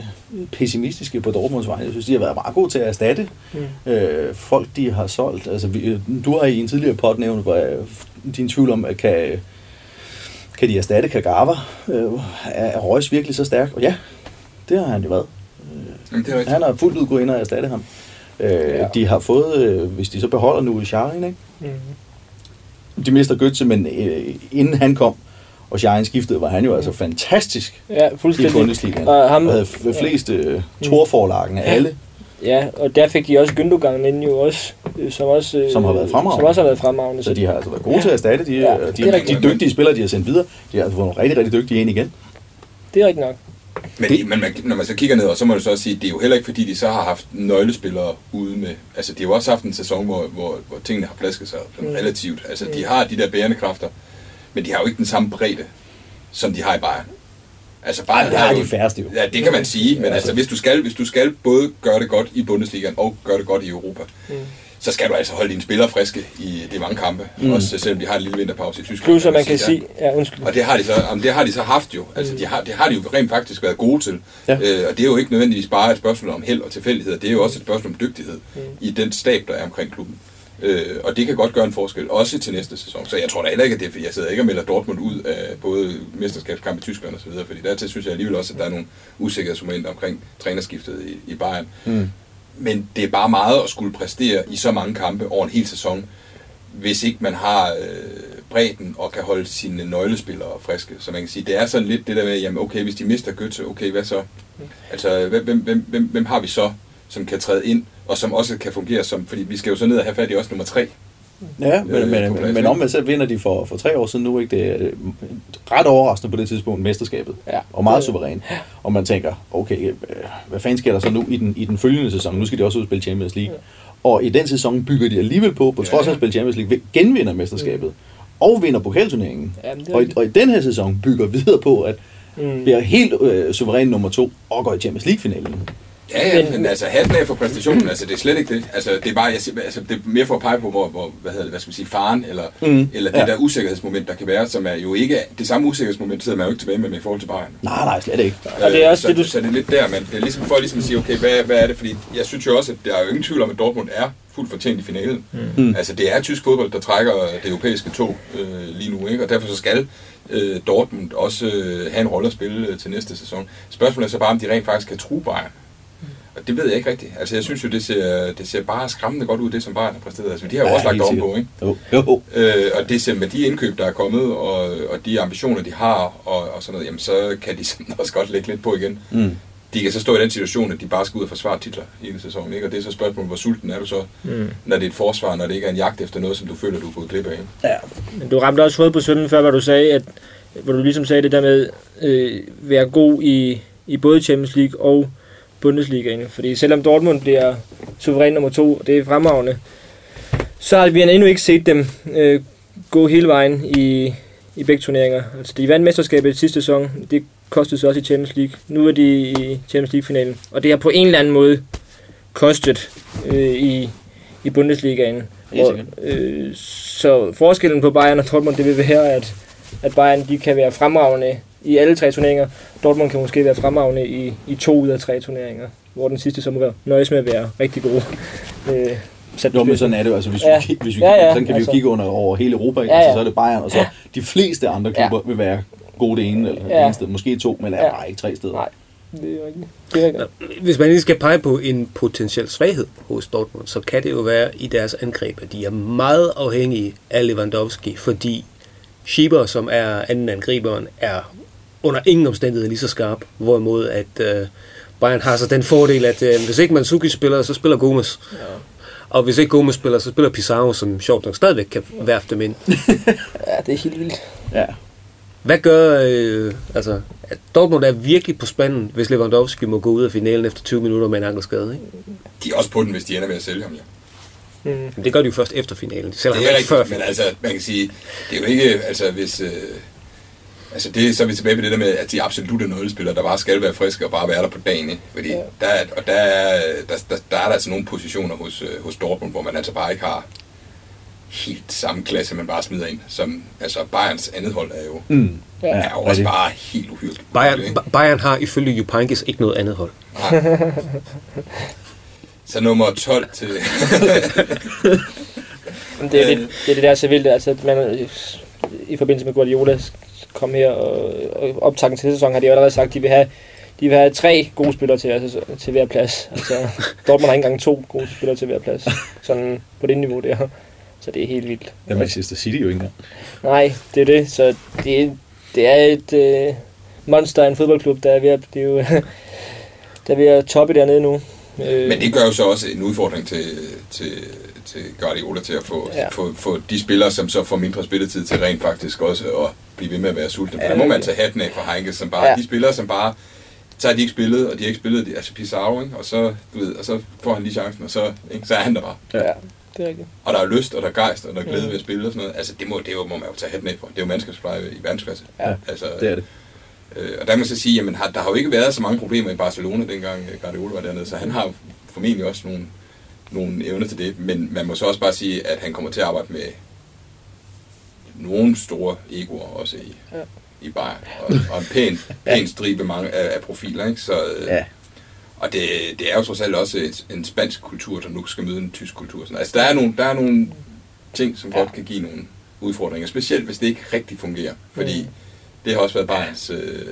Speaker 3: pessimistiske på Dortmunds vej. Jeg synes, de har været meget gode til at erstatte mm. øh, folk, de har solgt. Altså, vi, du har i en tidligere pod nævnt, hvor din tvivl om, at kan, kan de erstatte Kagawa? Øh, er, er Reus virkelig så stærk? Og ja, det har han jo været.
Speaker 5: Jamen, det er rigtigt.
Speaker 3: Han har fuldt ud gået ind og erstatte ham. Øh, ja. De har fået, øh, hvis de så beholder nu i Sharin, ikke?
Speaker 4: Mm.
Speaker 3: de mister Götze, men øh, inden han kom, og Sharin skiftede, var han jo altså fantastisk
Speaker 4: Ja,
Speaker 3: i
Speaker 4: fuldstændig.
Speaker 3: Bundesligaen.
Speaker 4: Og ham-
Speaker 3: Og havde f- flest øh, torforlagen af
Speaker 4: Ja.
Speaker 3: alle.
Speaker 4: Ja, og der fik de også Gündogan ind jo også, øh, som også, øh,
Speaker 3: Som har været fremragende.
Speaker 4: Som også har været fremragende.
Speaker 3: Så de har altså været gode
Speaker 4: Ja.
Speaker 3: til at erstatte de,
Speaker 4: Ja,
Speaker 3: ja,
Speaker 4: det
Speaker 3: de,
Speaker 4: er
Speaker 3: de, de dygtige spillere, de har sendt videre. De har altså fået nogle rigtig, rigtig dygtige ind igen.
Speaker 4: Det er rigtigt nok.
Speaker 5: Men, det, men man, når man så kigger ned, og så må du så også sige, det er jo heller ikke fordi, de så har haft nøglespillere ude med. Altså, de har jo også haft en sæson, hvor, hvor, hvor tingene har flasket sig sådan
Speaker 4: Mm.
Speaker 5: relativt. Altså, de har de der bærende kræfter, men de har jo ikke den samme bredde, som de har i Bayern. Altså, Bayern
Speaker 3: Ja, det har
Speaker 5: jo,
Speaker 3: de færreste jo.
Speaker 5: Ja, det kan man sige, men
Speaker 3: Ja,
Speaker 5: altså,
Speaker 3: altså.
Speaker 5: hvis du, skal, hvis du skal både gøre det godt i Bundesligaen og gøre det godt i Europa,
Speaker 4: Mm.
Speaker 5: Så skal du altså holde dine spillere friske i de mange kampe.
Speaker 3: Mm.
Speaker 5: Mm. Også selvom de har en lille vinterpause i Tyskland.
Speaker 4: Plus, at man kan sige... Ja, undskyld.
Speaker 5: Og det har de så, jamen, det har de så haft jo. Altså, de har, det har de jo rent faktisk været gode til.
Speaker 3: Ja.
Speaker 5: Øh, og det er jo ikke nødvendigvis bare et spørgsmål om held og tilfældigheder. Det er jo også et spørgsmål om dygtighed
Speaker 4: Mm.
Speaker 5: i den stab, der er omkring klubben. Øh, og det kan godt gøre en forskel, også til næste sæson. Så jeg tror da heller ikke, at det er, fordi jeg sidder ikke og melder Dortmund ud af både mesterskabskamp i Tyskland og så videre, fordi dertil synes jeg alligevel også, at der er nogle usikkerhedsmomenter omkring trænerskiftet i, i Bayern.
Speaker 3: Mm.
Speaker 5: Men det er bare meget at skulle præstere i så mange kampe over en hel sæson, hvis ikke man har øh, bredden og kan holde sine nøglespillere friske. Så man kan sige, det er sådan lidt det der med, jamen okay, hvis de mister Götze, okay, hvad så? Altså, hvem, hvem, hvem, hvem, hvem har vi så, som kan træde ind, og som også kan fungere som, fordi vi skal jo så ned og have fat i også nummer tre.
Speaker 3: Ja, men,
Speaker 5: Øh,
Speaker 3: men, men
Speaker 5: ikke?
Speaker 3: omvendt så vinder de for, for tre år siden nu, ikke? Det er øh, ret overraskende på det tidspunkt, mesterskabet.
Speaker 4: Ja.
Speaker 3: Og meget suveræn. Og man tænker, okay, øh, hvad fanden sker der så nu i den, i den følgende sæson? Nu skal de også ud og spille Champions League. Og i den sæson bygger de alligevel på, på
Speaker 5: Ja,
Speaker 3: trods af
Speaker 5: ja.
Speaker 3: at spille Champions League, genvinder mesterskabet. Og vinder pokalturneringen.
Speaker 4: Er
Speaker 3: Og, i- og i den her sæson bygger videre på, at
Speaker 4: Mm.
Speaker 3: bliver helt øh, suveræn nummer to og går i Champions League-finalen.
Speaker 5: Ja, ja,
Speaker 4: Men-
Speaker 5: men, altså hatten af for præstationen, altså det er slet ikke det. Altså det er bare, jeg, siger- altså, det er mere for at pege på, hvor, hvor hvad hedder det, hvad skal man sige, faren, eller,
Speaker 3: Mm,
Speaker 5: eller det
Speaker 3: ja.
Speaker 5: der usikkerhedsmoment, der kan være, som er jo ikke, det samme usikkerhedsmoment sidder man jo ikke tilbage med, med i forhold til Bayern.
Speaker 3: Nej, nej, slet ikke.
Speaker 4: Og det er også
Speaker 5: så,
Speaker 4: det, du-
Speaker 5: så det er lidt der, men det er ligesom for at ligesom at sige, okay, hvad, hvad er det? Fordi jeg synes jo også, at der er jo ingen tvivl om, at Dortmund er fuldt fortjent i finalen. Mm. Altså det er tysk fodbold, der trækker det europæiske tog øh, lige nu, ikke? og derfor så skal øh, Dortmund også øh, have en rolle at spille øh, til næste sæson. Spørgsmålet er så bare, om de rent faktisk kan true Bayern. Det ved jeg ikke rigtigt. Altså jeg synes jo, det ser, det ser bare skræmmende godt ud, det som Bayern har præsteret. Altså de har jo
Speaker 3: Ja,
Speaker 5: også lagt ovenpå, ikke?
Speaker 3: Jo, jo.
Speaker 5: Øh, og det ser med de indkøb, der er kommet, og, og de ambitioner, de har, og, og sådan noget, jamen så kan de sådan også godt lægge lidt på igen.
Speaker 3: Mm.
Speaker 5: De kan så stå i den situation, at de bare skal ud og forsvare titler hele sæsonen, ikke? Og det er så spørgsmålet, hvor sulten er du så,
Speaker 4: Mm.
Speaker 5: når det er et forsvar, når det ikke er en jagt efter noget, som du føler, du har gået glip af. Ikke?
Speaker 3: Ja,
Speaker 4: Men du ramte også hovedet på sønden før, hvor du sagde, at hvor du ligesom sagde det der med øh, være god i, i både Champions League og Bundesligaen. Fordi selvom Dortmund bliver suveræn nummer to, og det er fremragende, så har vi endnu ikke set dem øh, gå hele vejen i, i begge turneringer. Altså, de vandt mesterskabet sidste sæson, det kostede så også i Champions League. Nu er de i Champions League-finalen, og det har på en eller anden måde kostet øh, i, i Bundesligaen. Hvor, øh, så forskellen på Bayern og Dortmund, det vil være, at, at Bayern de kan være fremragende i alle tre turneringer. Dortmund kan måske være fremragende i, i to ud af tre turneringer, hvor den sidste så må være nøjes med at være rigtig god. Øh, sat
Speaker 3: Jo, men sådan er det jo. Altså, hvis,
Speaker 4: Ja.
Speaker 3: vi, hvis vi,
Speaker 4: Ja, ja,
Speaker 3: sådan kan vi
Speaker 4: altså.
Speaker 3: jo kigge under over hele Europa,
Speaker 4: Ja,
Speaker 3: ja, ja.
Speaker 4: ja.
Speaker 3: Altså, så er det Bayern, og så de fleste andre klubber vil være gode det ene eller
Speaker 4: Ja.
Speaker 3: det ene sted. Måske to, men er
Speaker 4: Ja.
Speaker 3: bare ikke tre steder.
Speaker 4: Nej, det er rigtigt. Det er rigtigt.
Speaker 2: Hvis man lige skal pege på en potentiel svaghed hos Dortmund, så kan det jo være i deres angreb, at de er meget afhængige af Lewandowski, fordi Schieber, som er anden angriberen, er under ingen omstændighed lige så skarp, hvorimod at øh, Bayern har så den fordel, at øh, hvis ikke Mandzukic spiller, så spiller Gomes. Ja. Og hvis ikke Gomes spiller, så spiller Pizarro, som sjovt nok stadigvæk kan værfe dem ind.
Speaker 4: Ja, det er helt vildt.
Speaker 3: Ja.
Speaker 2: Hvad gør, øh, altså, at Dortmund er virkelig på spanden, hvis Lewandowski må gå ud af finalen efter 20 minutter med en ankelskade, ikke?
Speaker 5: De er også på den, hvis de ender med at sælge ham, ja.
Speaker 4: Mm.
Speaker 2: Men det gør de jo først efter finalen. De sælger
Speaker 5: Det
Speaker 2: ham
Speaker 5: er
Speaker 2: ikke før
Speaker 5: rigtigt, men altså, man kan sige, det er jo ikke, altså hvis... Øh, altså det, så er vi tilbage ved det der med, at de absolutte nøglespillere, der bare skal være friske og bare være der på dagen, ikke? Fordi
Speaker 4: Ja.
Speaker 5: der, er- og der, er, der, der, der er der altså nogle positioner hos, øh, hos Dortmund, hvor man altså bare ikke har helt samme klasse, man bare smider ind. Som, altså Bayerns andet hold er jo,
Speaker 3: Mm.
Speaker 4: Ja.
Speaker 5: er jo også bare helt uhyrligt.
Speaker 2: Bayern,
Speaker 5: ikke?
Speaker 2: Bayern har ifølge Jupankis ikke noget andet hold.
Speaker 5: Så nummer 12 til...
Speaker 4: Det, er det, det er det der er så vildt, altså man øh, i forbindelse med Guardiola kom her og, og optakten til sæson, har de allerede sagt, at de vil have de vil have tre gode spillere til, altså, til hver plads. Altså, Dortmund har ikke engang to gode spillere til hver plads. Sådan på det niveau der. Så det er helt vildt.
Speaker 3: Det er Manchester City jo ikke engang.
Speaker 4: Nej, det er det. Så det, det er et øh, monster af en fodboldklub, der er ved at, det er jo, der er ved at toppe dernede nu. Øh,
Speaker 5: Men det gør jo så også en udfordring til, til, til Guardiola til at få,
Speaker 4: Ja.
Speaker 5: ja. få, få de spillere, som så får mindre spilletid til rent faktisk også at blive ved med at være sultne. For
Speaker 4: Ja,
Speaker 5: ja, der må man tage hatten af for Heinke, som bare,
Speaker 4: Ja.
Speaker 5: ja. de spillere, som bare, så har de ikke spillet, og de har ikke spillet, de- altså Pizarro, ikke? Og, så, du ved, og så får han lige chancen, og så, ikke? så er han der bare.
Speaker 4: ja, det er rigtigt.
Speaker 5: Og der er lyst, og der er gejst, og der er glæde
Speaker 4: Mm.
Speaker 5: ved at spille og sådan noget. Altså, det må, det må må man jo tage hatten af for. Det er jo mandskabspleje i verdensklasse.
Speaker 4: Ja,
Speaker 5: altså,
Speaker 3: Det er det.
Speaker 5: Øh, og der kan man så sige, jamen har, der har jo ikke været så mange problemer i Barcelona, dengang øh, Guardiola var dernede, så han har formentlig også nogle, nogle evner til det. Men man må så også bare sige, at han kommer til at arbejde med nogle store egoer også i,
Speaker 4: Ja.
Speaker 5: i Bayern. Og, og en pæn, pæn stribe mange af, af profiler, ikke? Så, øh,
Speaker 3: Ja.
Speaker 5: Og det, det er jo trods alt også et, en spansk kultur, der nu skal møde en tysk kultur. Sådan. Altså, der er, nogle, der er nogle ting, som
Speaker 4: ja.
Speaker 5: godt kan give nogle udfordringer, specielt hvis det ikke rigtig fungerer. Fordi
Speaker 4: Mm.
Speaker 5: det har også været Bayerns øh,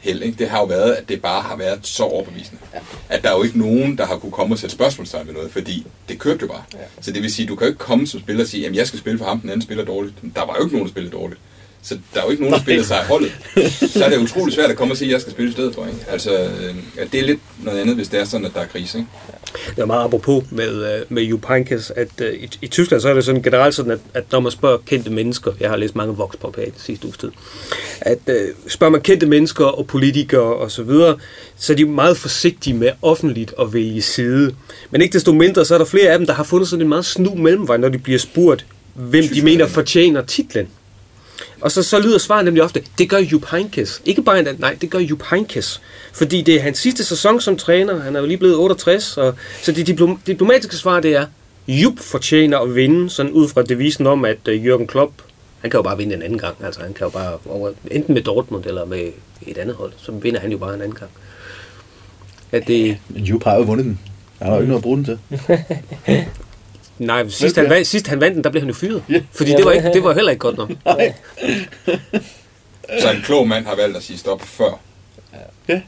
Speaker 5: held. Ikke? Det har jo været, at det bare har været så overbevisende.
Speaker 4: Ja.
Speaker 5: At der er jo ikke nogen, der har kunne komme og sætte spørgsmålstegn ved noget, fordi det kørte jo bare.
Speaker 4: Ja.
Speaker 5: Så det vil sige, du kan jo ikke komme som spiller og sige, at jeg skal spille for ham, den anden spiller dårligt. Der var jo ikke nogen, der spillede dårligt. Så der er jo ikke nogen, der spiller sig af holdet. Så er det utroligt svært at komme og sige, at jeg skal spille i stedet for. Ikke? Altså, øh, ja, det er lidt noget andet, hvis det er sådan, at der er krise. Ikke?
Speaker 2: Det er meget apropos med, øh, med Jupankis, at øh, i, i Tyskland så er det sådan generelt sådan, at, at når man spørger kendte mennesker, jeg har læst mange voxpop her i det sidste uges tid, at øh, spørger man kendte mennesker og politikere og så videre, så er de meget forsigtige med offentligt at vælge side. Men ikke desto mindre, så er der flere af dem, der har fundet sådan en meget snu mellemvej, når de bliver spurgt, hvem de
Speaker 5: Tyskland,
Speaker 2: mener
Speaker 5: ikke?
Speaker 2: fortjener titlen. Og så, så lyder svaret nemlig ofte, det gør Jupp Heynckes. Ikke bare en, nej, det gør Jupp Heynckes. Fordi det er hans sidste sæson som træner. Han er jo lige blevet 68. Og, så det diplom, diplomatiske svar, det er, Jupp fortjener at vinde, sådan ud fra devisen om, at uh, Jürgen Klopp, han kan jo bare vinde en anden gang. Altså, han kan jo bare, over, enten med Dortmund eller med et andet hold, så vinder han jo bare en anden gang. At det,
Speaker 3: Men Jupp har jo vundet den. Han har jo ikke noget at bruge den til.
Speaker 2: nej, sidst han, vandt, sidst han vandt den, der blev han jo fyret.
Speaker 3: Ja.
Speaker 2: Fordi det var, ikke, det var heller ikke godt nok.
Speaker 5: Så en klog mand har valgt at sige stop før.
Speaker 3: Ja.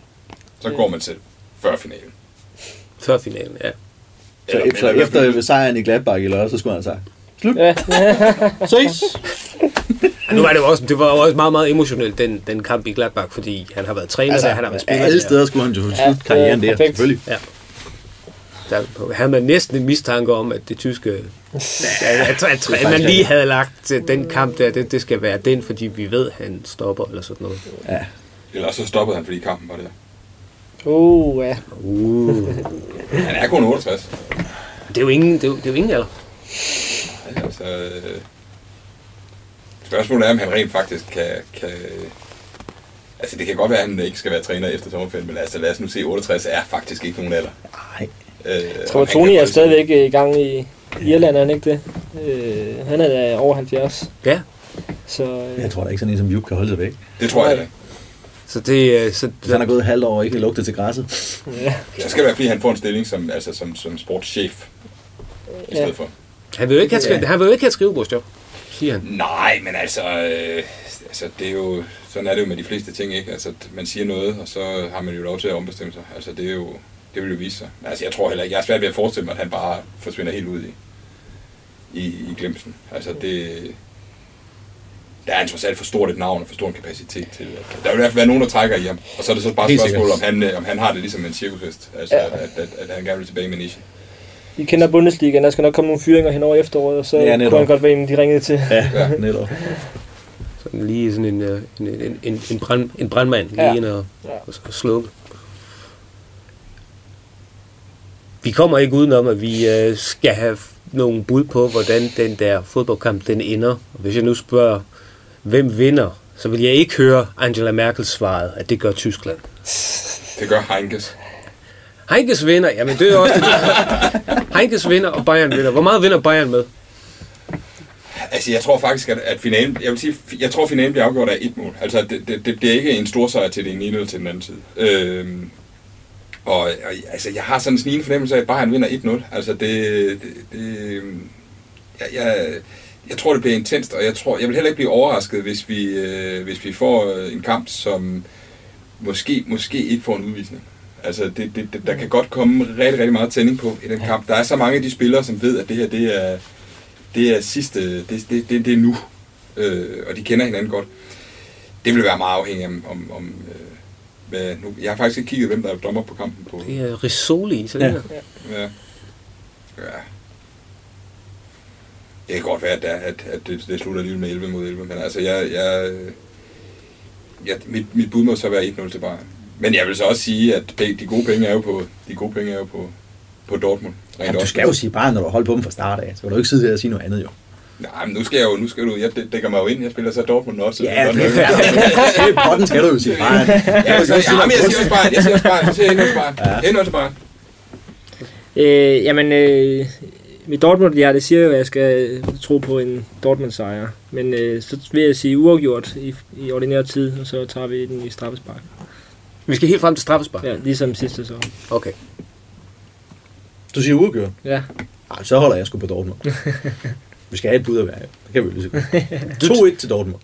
Speaker 5: Så går man selv før finalen.
Speaker 2: Før finalen, ja.
Speaker 3: Så
Speaker 5: Eller-
Speaker 3: efter,
Speaker 5: eller-
Speaker 3: efter sejren i Gladbach i lørdag, så skulle han have sagt, slut,
Speaker 4: Ja.
Speaker 3: ses.
Speaker 2: Nu var det jo også, det var også meget, meget emotionelt, den, den kamp i Gladbach, fordi han har været træner altså, der, han har været spiller
Speaker 3: alle
Speaker 2: der.
Speaker 3: steder skulle han jo
Speaker 4: Ja,
Speaker 3: slutte karrieren
Speaker 4: det er
Speaker 3: der,
Speaker 4: perfekt.
Speaker 3: selvfølgelig.
Speaker 2: Der havde man næsten en mistanke om, at det tyske... At, at, at, at man lige havde lagt til den kamp der, det, det skal være den, fordi vi ved, at han stopper eller sådan noget.
Speaker 3: Ja.
Speaker 5: Eller så stoppede han, fordi kampen var der.
Speaker 4: Uh, ja.
Speaker 2: Uh.
Speaker 5: Han er kun 68.
Speaker 2: Det er jo ingen, det er jo, det er jo ingen alder.
Speaker 5: Ja, altså, øh, spørgsmålet er, om han rent faktisk kan, kan... Altså, det kan godt være, at han ikke skal være træner efter sommerferien, men altså, lad os nu se, 68 er faktisk ikke nogen alder.
Speaker 3: Nej.
Speaker 5: Øh,
Speaker 4: Jeg tror, Tony er stadigvæk i gang i Irland, er han ikke det? Øh, han er da over 70.
Speaker 2: Ja,
Speaker 4: Så øh,
Speaker 3: Jeg tror da ikke sådan en som Jupp kan holde sig væk.
Speaker 5: Det tror jeg da.
Speaker 2: så det... øh, Så,
Speaker 3: han har gået et halvt år og ikke lugtet til græsset.
Speaker 4: ja.
Speaker 5: Så skal det være, fordi han får en stilling som, altså, som, som sportschef i stedet
Speaker 4: Ja.
Speaker 5: for.
Speaker 2: han vil jo ikke have, han vil jo ikke have skrivebordsjob, siger han.
Speaker 5: Nej, men altså, øh, altså, det er jo, sådan er det jo med de fleste ting, ikke? Altså, man siger noget, og så har man jo lov til at ombestemme sig. Altså, det er jo, det vil jo vise sig. Altså, jeg tror heller ikke, jeg er svært ved at forestille mig, at han bare forsvinder helt ud i, i, i glemsen. Altså, det, der er trods alt for stort et navn og for stor en kapacitet til. At, der vil i hvert fald være nogen, der trækker i ham. Og så er det så bare et spørgsmål, om han, øh, om han har det ligesom en cirkushest. Altså,
Speaker 4: Ja.
Speaker 5: at, at, at, han gerne vil tilbage med nichen.
Speaker 4: I kender Bundesliga, der skal nok komme nogle fyringer hen over efteråret, og så
Speaker 3: Ja, netop.
Speaker 4: kunne han godt være en, de ringede til.
Speaker 3: Ja,
Speaker 5: Ja.
Speaker 3: netop.
Speaker 2: Sådan lige sådan en, øh, en, en, en, en, brand, en brandmand, lige
Speaker 4: Ja.
Speaker 2: ind og,
Speaker 4: Ja.
Speaker 2: og slukke. Vi kommer ikke udenom, at vi øh, skal have nogle bud på, hvordan den der fodboldkamp den ender. Og hvis jeg nu spørger, hvem vinder, så vil jeg ikke høre Angela Merkel svaret, at det gør Tyskland.
Speaker 5: Det gør Heinkes.
Speaker 2: Heinkes vinder, jamen det er også det. Heinkes vinder, og Bayern vinder. Hvor meget vinder Bayern med?
Speaker 5: Altså, jeg tror faktisk, at, at finalen, jeg vil sige, jeg tror, finalen bliver afgjort af et mål. Altså, det, det, det bliver ikke en stor sejr til det ene eller til den anden side. Øhm, og, og, altså, jeg har sådan en snigende fornemmelse af, at Bayern vinder 1-0. Altså, det, det, det jeg, jeg, jeg tror, det bliver intenst, og jeg tror, jeg vil heller ikke blive overrasket, hvis vi, øh, hvis vi får øh, en kamp, som måske, måske ikke får en udvisning. Altså, det, det, det, der kan godt komme rigtig, rigtig meget tænding på i den kamp. Der er så mange af de spillere, som ved, at det her, det er, det er sidste, det, det, det, det er nu, øh, og de kender hinanden godt. Det vil være meget afhængigt om, om, om øh, hvad, nu, jeg har faktisk ikke kigget, hvem der er dommer på kampen på.
Speaker 2: Det er Risoli, så det
Speaker 3: Ja.
Speaker 2: ja.
Speaker 5: Ja. ja. Det kan godt være, at, der, at, at det, det slutter alligevel med 11 mod 11, men altså, jeg, jeg, jeg, mit, mit bud må så være 1-0 til Bayern. Men jeg vil så også sige, at de gode penge er jo på, de gode penge er jo på, på Dortmund. Rent
Speaker 3: Jamen, du skal jo sige bare, når du har holdt på dem fra start af. Så kan du ikke sidde her og sige noget andet, jo.
Speaker 5: Nej, men nu skal jeg jo, nu skal du, jeg dæ- dækker mig jo ind, jeg spiller så Dortmund også.
Speaker 3: Ja, det er er potten, skal du jo sige bare.
Speaker 5: Ja, så, ja, men jeg siger også bare, jeg siger også bare, så siger jeg endnu også bare,
Speaker 3: Ja.
Speaker 5: endnu også bare.
Speaker 4: Øh, jamen, øh, mit Dortmund, ja, det siger jo, at jeg skal tro på en Dortmund-sejr. Men øh, så vil jeg sige uafgjort i, i ordinær tid, og så tager vi den i straffespark.
Speaker 2: Vi skal helt frem til straffespark.
Speaker 4: Ja, ligesom sidste sæson.
Speaker 2: Okay.
Speaker 3: Du siger uafgjort.
Speaker 4: Ja.
Speaker 3: Nej, så holder jeg sgu på Dortmund. Vi skal have et bud af hver. Det kan vi jo lige så godt. 2-1 til Dortmund.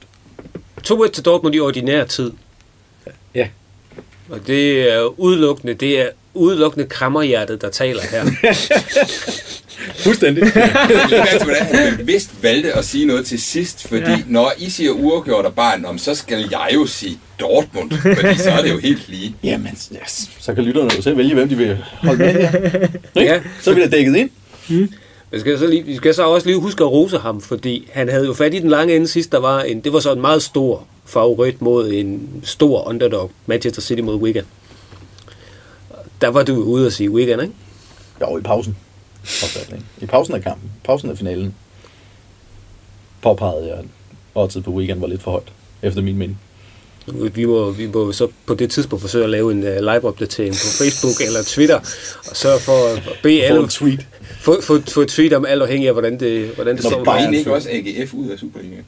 Speaker 2: 2-1 til Dortmund i ordinær tid.
Speaker 3: Ja.
Speaker 2: Og det er udelukkende, det er udelukkende krammerhjertet, der taler her.
Speaker 3: Fuldstændig.
Speaker 5: Jeg hvordan han bevidst valgte at sige noget til sidst, fordi ja. når I siger uafgjort og barn, om, så skal jeg jo sige Dortmund, fordi så er det jo helt lige.
Speaker 3: Jamen, yes. så kan lytterne jo selv vælge, hvem de vil holde med her. Ikke?
Speaker 2: Ja.
Speaker 3: Så er vi da dækket ind.
Speaker 2: Vi skal, så lige, vi skal så også lige huske at rose ham, fordi han havde jo fat i den lange ende sidst, der var en, det var så en meget stor favorit mod en stor underdog, Manchester City mod Wigan. Der var du ude at sige Wigan, ikke?
Speaker 3: Jo, i pausen. I pausen af kampen. Pausen af finalen. Påpegede jeg oddset på weekend var lidt for højt, efter min mening.
Speaker 2: Vi må, vi må så på det tidspunkt forsøge at lave en uh, live-opdatering på Facebook eller Twitter, og sørge for at bede alle...
Speaker 3: tweet.
Speaker 2: Få, få, få et tweet om alt afhængig af, hvordan det, hvordan det
Speaker 3: Når
Speaker 2: står.
Speaker 5: Var ikke også AGF ud af Superligaen?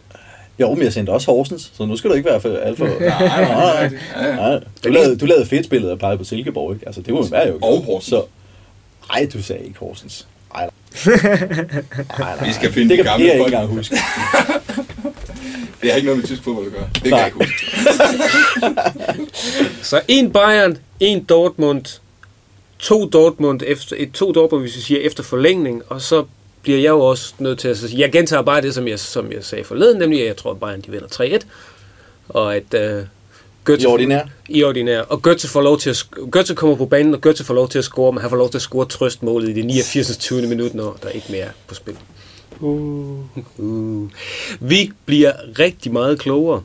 Speaker 3: Jo, men jeg sendte også Horsens, så nu skal du ikke være for alt for...
Speaker 5: Nej, nej, nej.
Speaker 3: Nej, du lavede, du lavede fedt spillet og pegede på Silkeborg, ikke? Altså, det må være jo ikke.
Speaker 5: Og Horsens.
Speaker 3: Så, ej, du sagde ikke Horsens. Ej, nej. nej, nej.
Speaker 5: Vi skal finde
Speaker 3: det
Speaker 5: de
Speaker 3: kan
Speaker 5: gamle
Speaker 3: Per ikke
Speaker 5: folk.
Speaker 3: engang huske.
Speaker 5: Det har ikke noget med tysk fodbold at gøre. Det kan
Speaker 3: Nej.
Speaker 5: jeg ikke huske.
Speaker 2: Så en Bayern, en Dortmund, to Dortmund, efter, et, to Dortmund, hvis vi siger efter forlængning, og så bliver jeg jo også nødt til at sige, jeg gentager bare det, som jeg, som jeg sagde forleden, nemlig at jeg tror, at Bayern de vinder 3-1, og at uh, Götze,
Speaker 3: I ordinær?
Speaker 2: I ordinær. Og Götze, får lov til at, Götze kommer på banen, og Götze får lov til at score, men han får lov til at score trøstmålet i det 89. 20. minut, når der ikke mere er på spil. Uh. Uh. Vi bliver rigtig meget klogere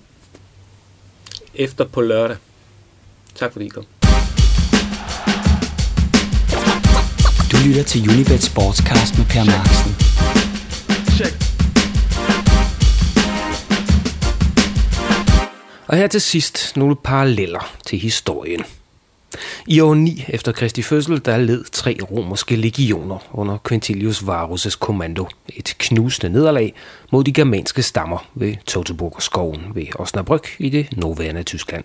Speaker 2: efter på lørdag. Tak fordi I kom.
Speaker 1: Lytter til Unibet Sportscast med Per Marksen.
Speaker 6: Og her til sidst nogle paralleller til historien. I år 9 efter Kristi fødsel, der led tre romerske legioner under Quintilius Varus' kommando et knusende nederlag mod de germanske stammer ved Teutoburger skoven ved Osnabrück i det nuværende Tyskland.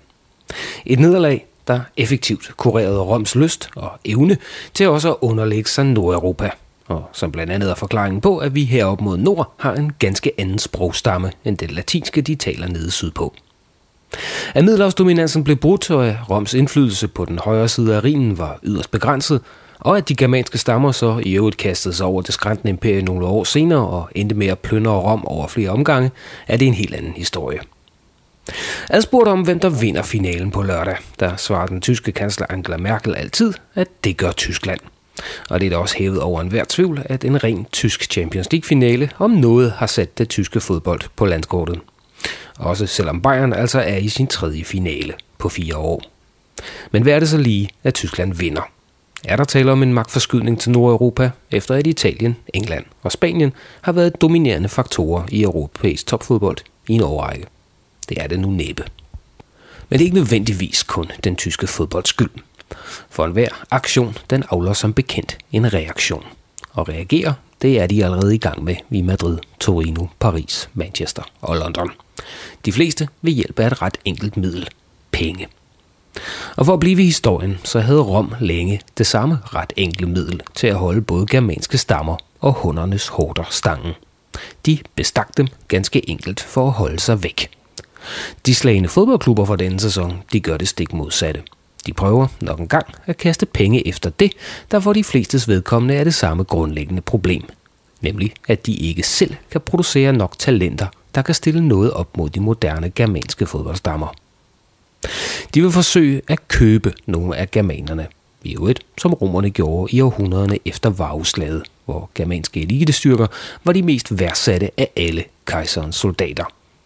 Speaker 6: Et nederlag, der effektivt kurerede Roms lyst og evne til også at underlægge sig Nordeuropa, og som blandt andet er forklaringen på, at vi heroppe mod nord har en ganske anden sprogstamme end den latinske, de taler nede sydpå. At middelhavsdominansen blev brudt, og at Roms indflydelse på den højre side af Rhinen var yderst begrænset, og at de germanske stammer så i øvrigt kastede sig over det skræntende imperie nogle år senere og endte med at plyndre Rom over flere omgange, er det en helt anden historie. Adspurgt om, hvem der vinder finalen på lørdag, der svarer den tyske kansler Angela Merkel altid, at det gør Tyskland. Og det er da også hævet over enhver tvivl, at en ren tysk Champions League-finale om noget har sat det tyske fodbold på landskortet. Også selvom Bayern altså er i sin tredje finale på fire år. Men hvad er det så lige, at Tyskland vinder? Er der tale om en magtforskydning til Nordeuropa, efter at Italien, England og Spanien har været dominerende faktorer i europæisk topfodbold i en årrække? Det er det nu næppe. Men det er ikke nødvendigvis kun den tyske fodbolds skyld. For enhver aktion, den afler som bekendt en reaktion. Og reagerer, det er de allerede i gang med i Madrid, Torino, Paris, Manchester og London. De fleste ved hjælp af et ret enkelt middel. Penge. Og for at blive i historien, så havde Rom længe det samme ret enkle middel til at holde både germanske stammer og hundernes hårder stangen. De bestak dem ganske enkelt for at holde sig væk. De slagende fodboldklubber for denne sæson, de gør det stik modsatte. De prøver nok en gang at kaste penge efter det, der for de flestes vedkommende er det samme grundlæggende problem. Nemlig, at de ikke selv kan producere nok talenter, der kan stille noget op mod de moderne germanske fodboldstammer. De vil forsøge at købe nogle af germanerne. I øvrigt, som romerne gjorde i århundrederne efter Varus-slaget, hvor germanske elitestyrker var de mest værdsatte af alle kejserens soldater.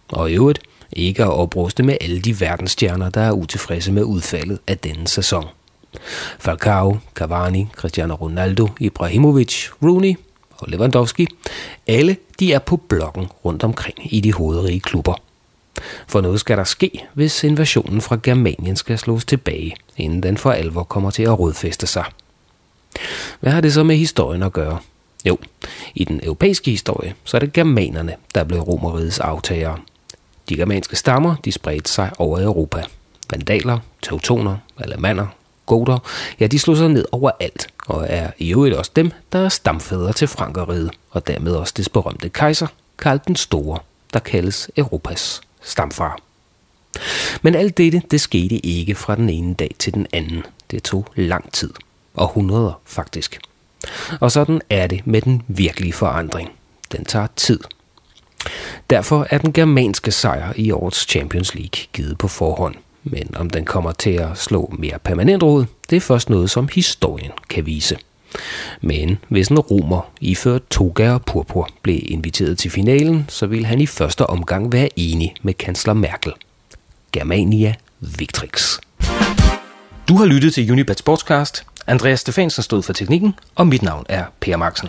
Speaker 6: Og i øvrigt ikke at opruste med alle de verdensstjerner, der er utilfredse med udfaldet af denne sæson. Falcao, Cavani, Cristiano Ronaldo, Ibrahimovic, Rooney og Lewandowski, alle de er på blokken rundt omkring i de hovedrige klubber. For noget skal der ske, hvis invasionen fra Germanien skal slås tilbage, inden den for alvor kommer til at rodfæste sig. Hvad har det så med historien at gøre? Jo, i den europæiske historie, så er det germanerne, der blev romerigets aftagere. De germanske stammer, de spredte sig over Europa. Vandaler, teutoner, alemander, goter, ja, de slog sig ned overalt, og er i øvrigt også dem, der er stamfædre til Frankeriget, og dermed også det berømte kejser, Karl den Store, der kaldes Europas stamfar. Men alt dette, det skete ikke fra den ene dag til den anden. Det tog lang tid. Og hundreder faktisk. Og sådan er det med den virkelige forandring. Den tager tid. Derfor er den germanske sejr i årets Champions League givet på forhånd. Men om den kommer til at slå mere permanent rod, det er først noget, som historien kan vise. Men hvis en romer iført toga og purpur blev inviteret til finalen, så ville han i første omgang være enig med kansler Merkel. Germania Victrix.
Speaker 7: Du har lyttet til Unibet Sportscast. Andreas Stefansen stod for teknikken, og mit navn er Per Marksen.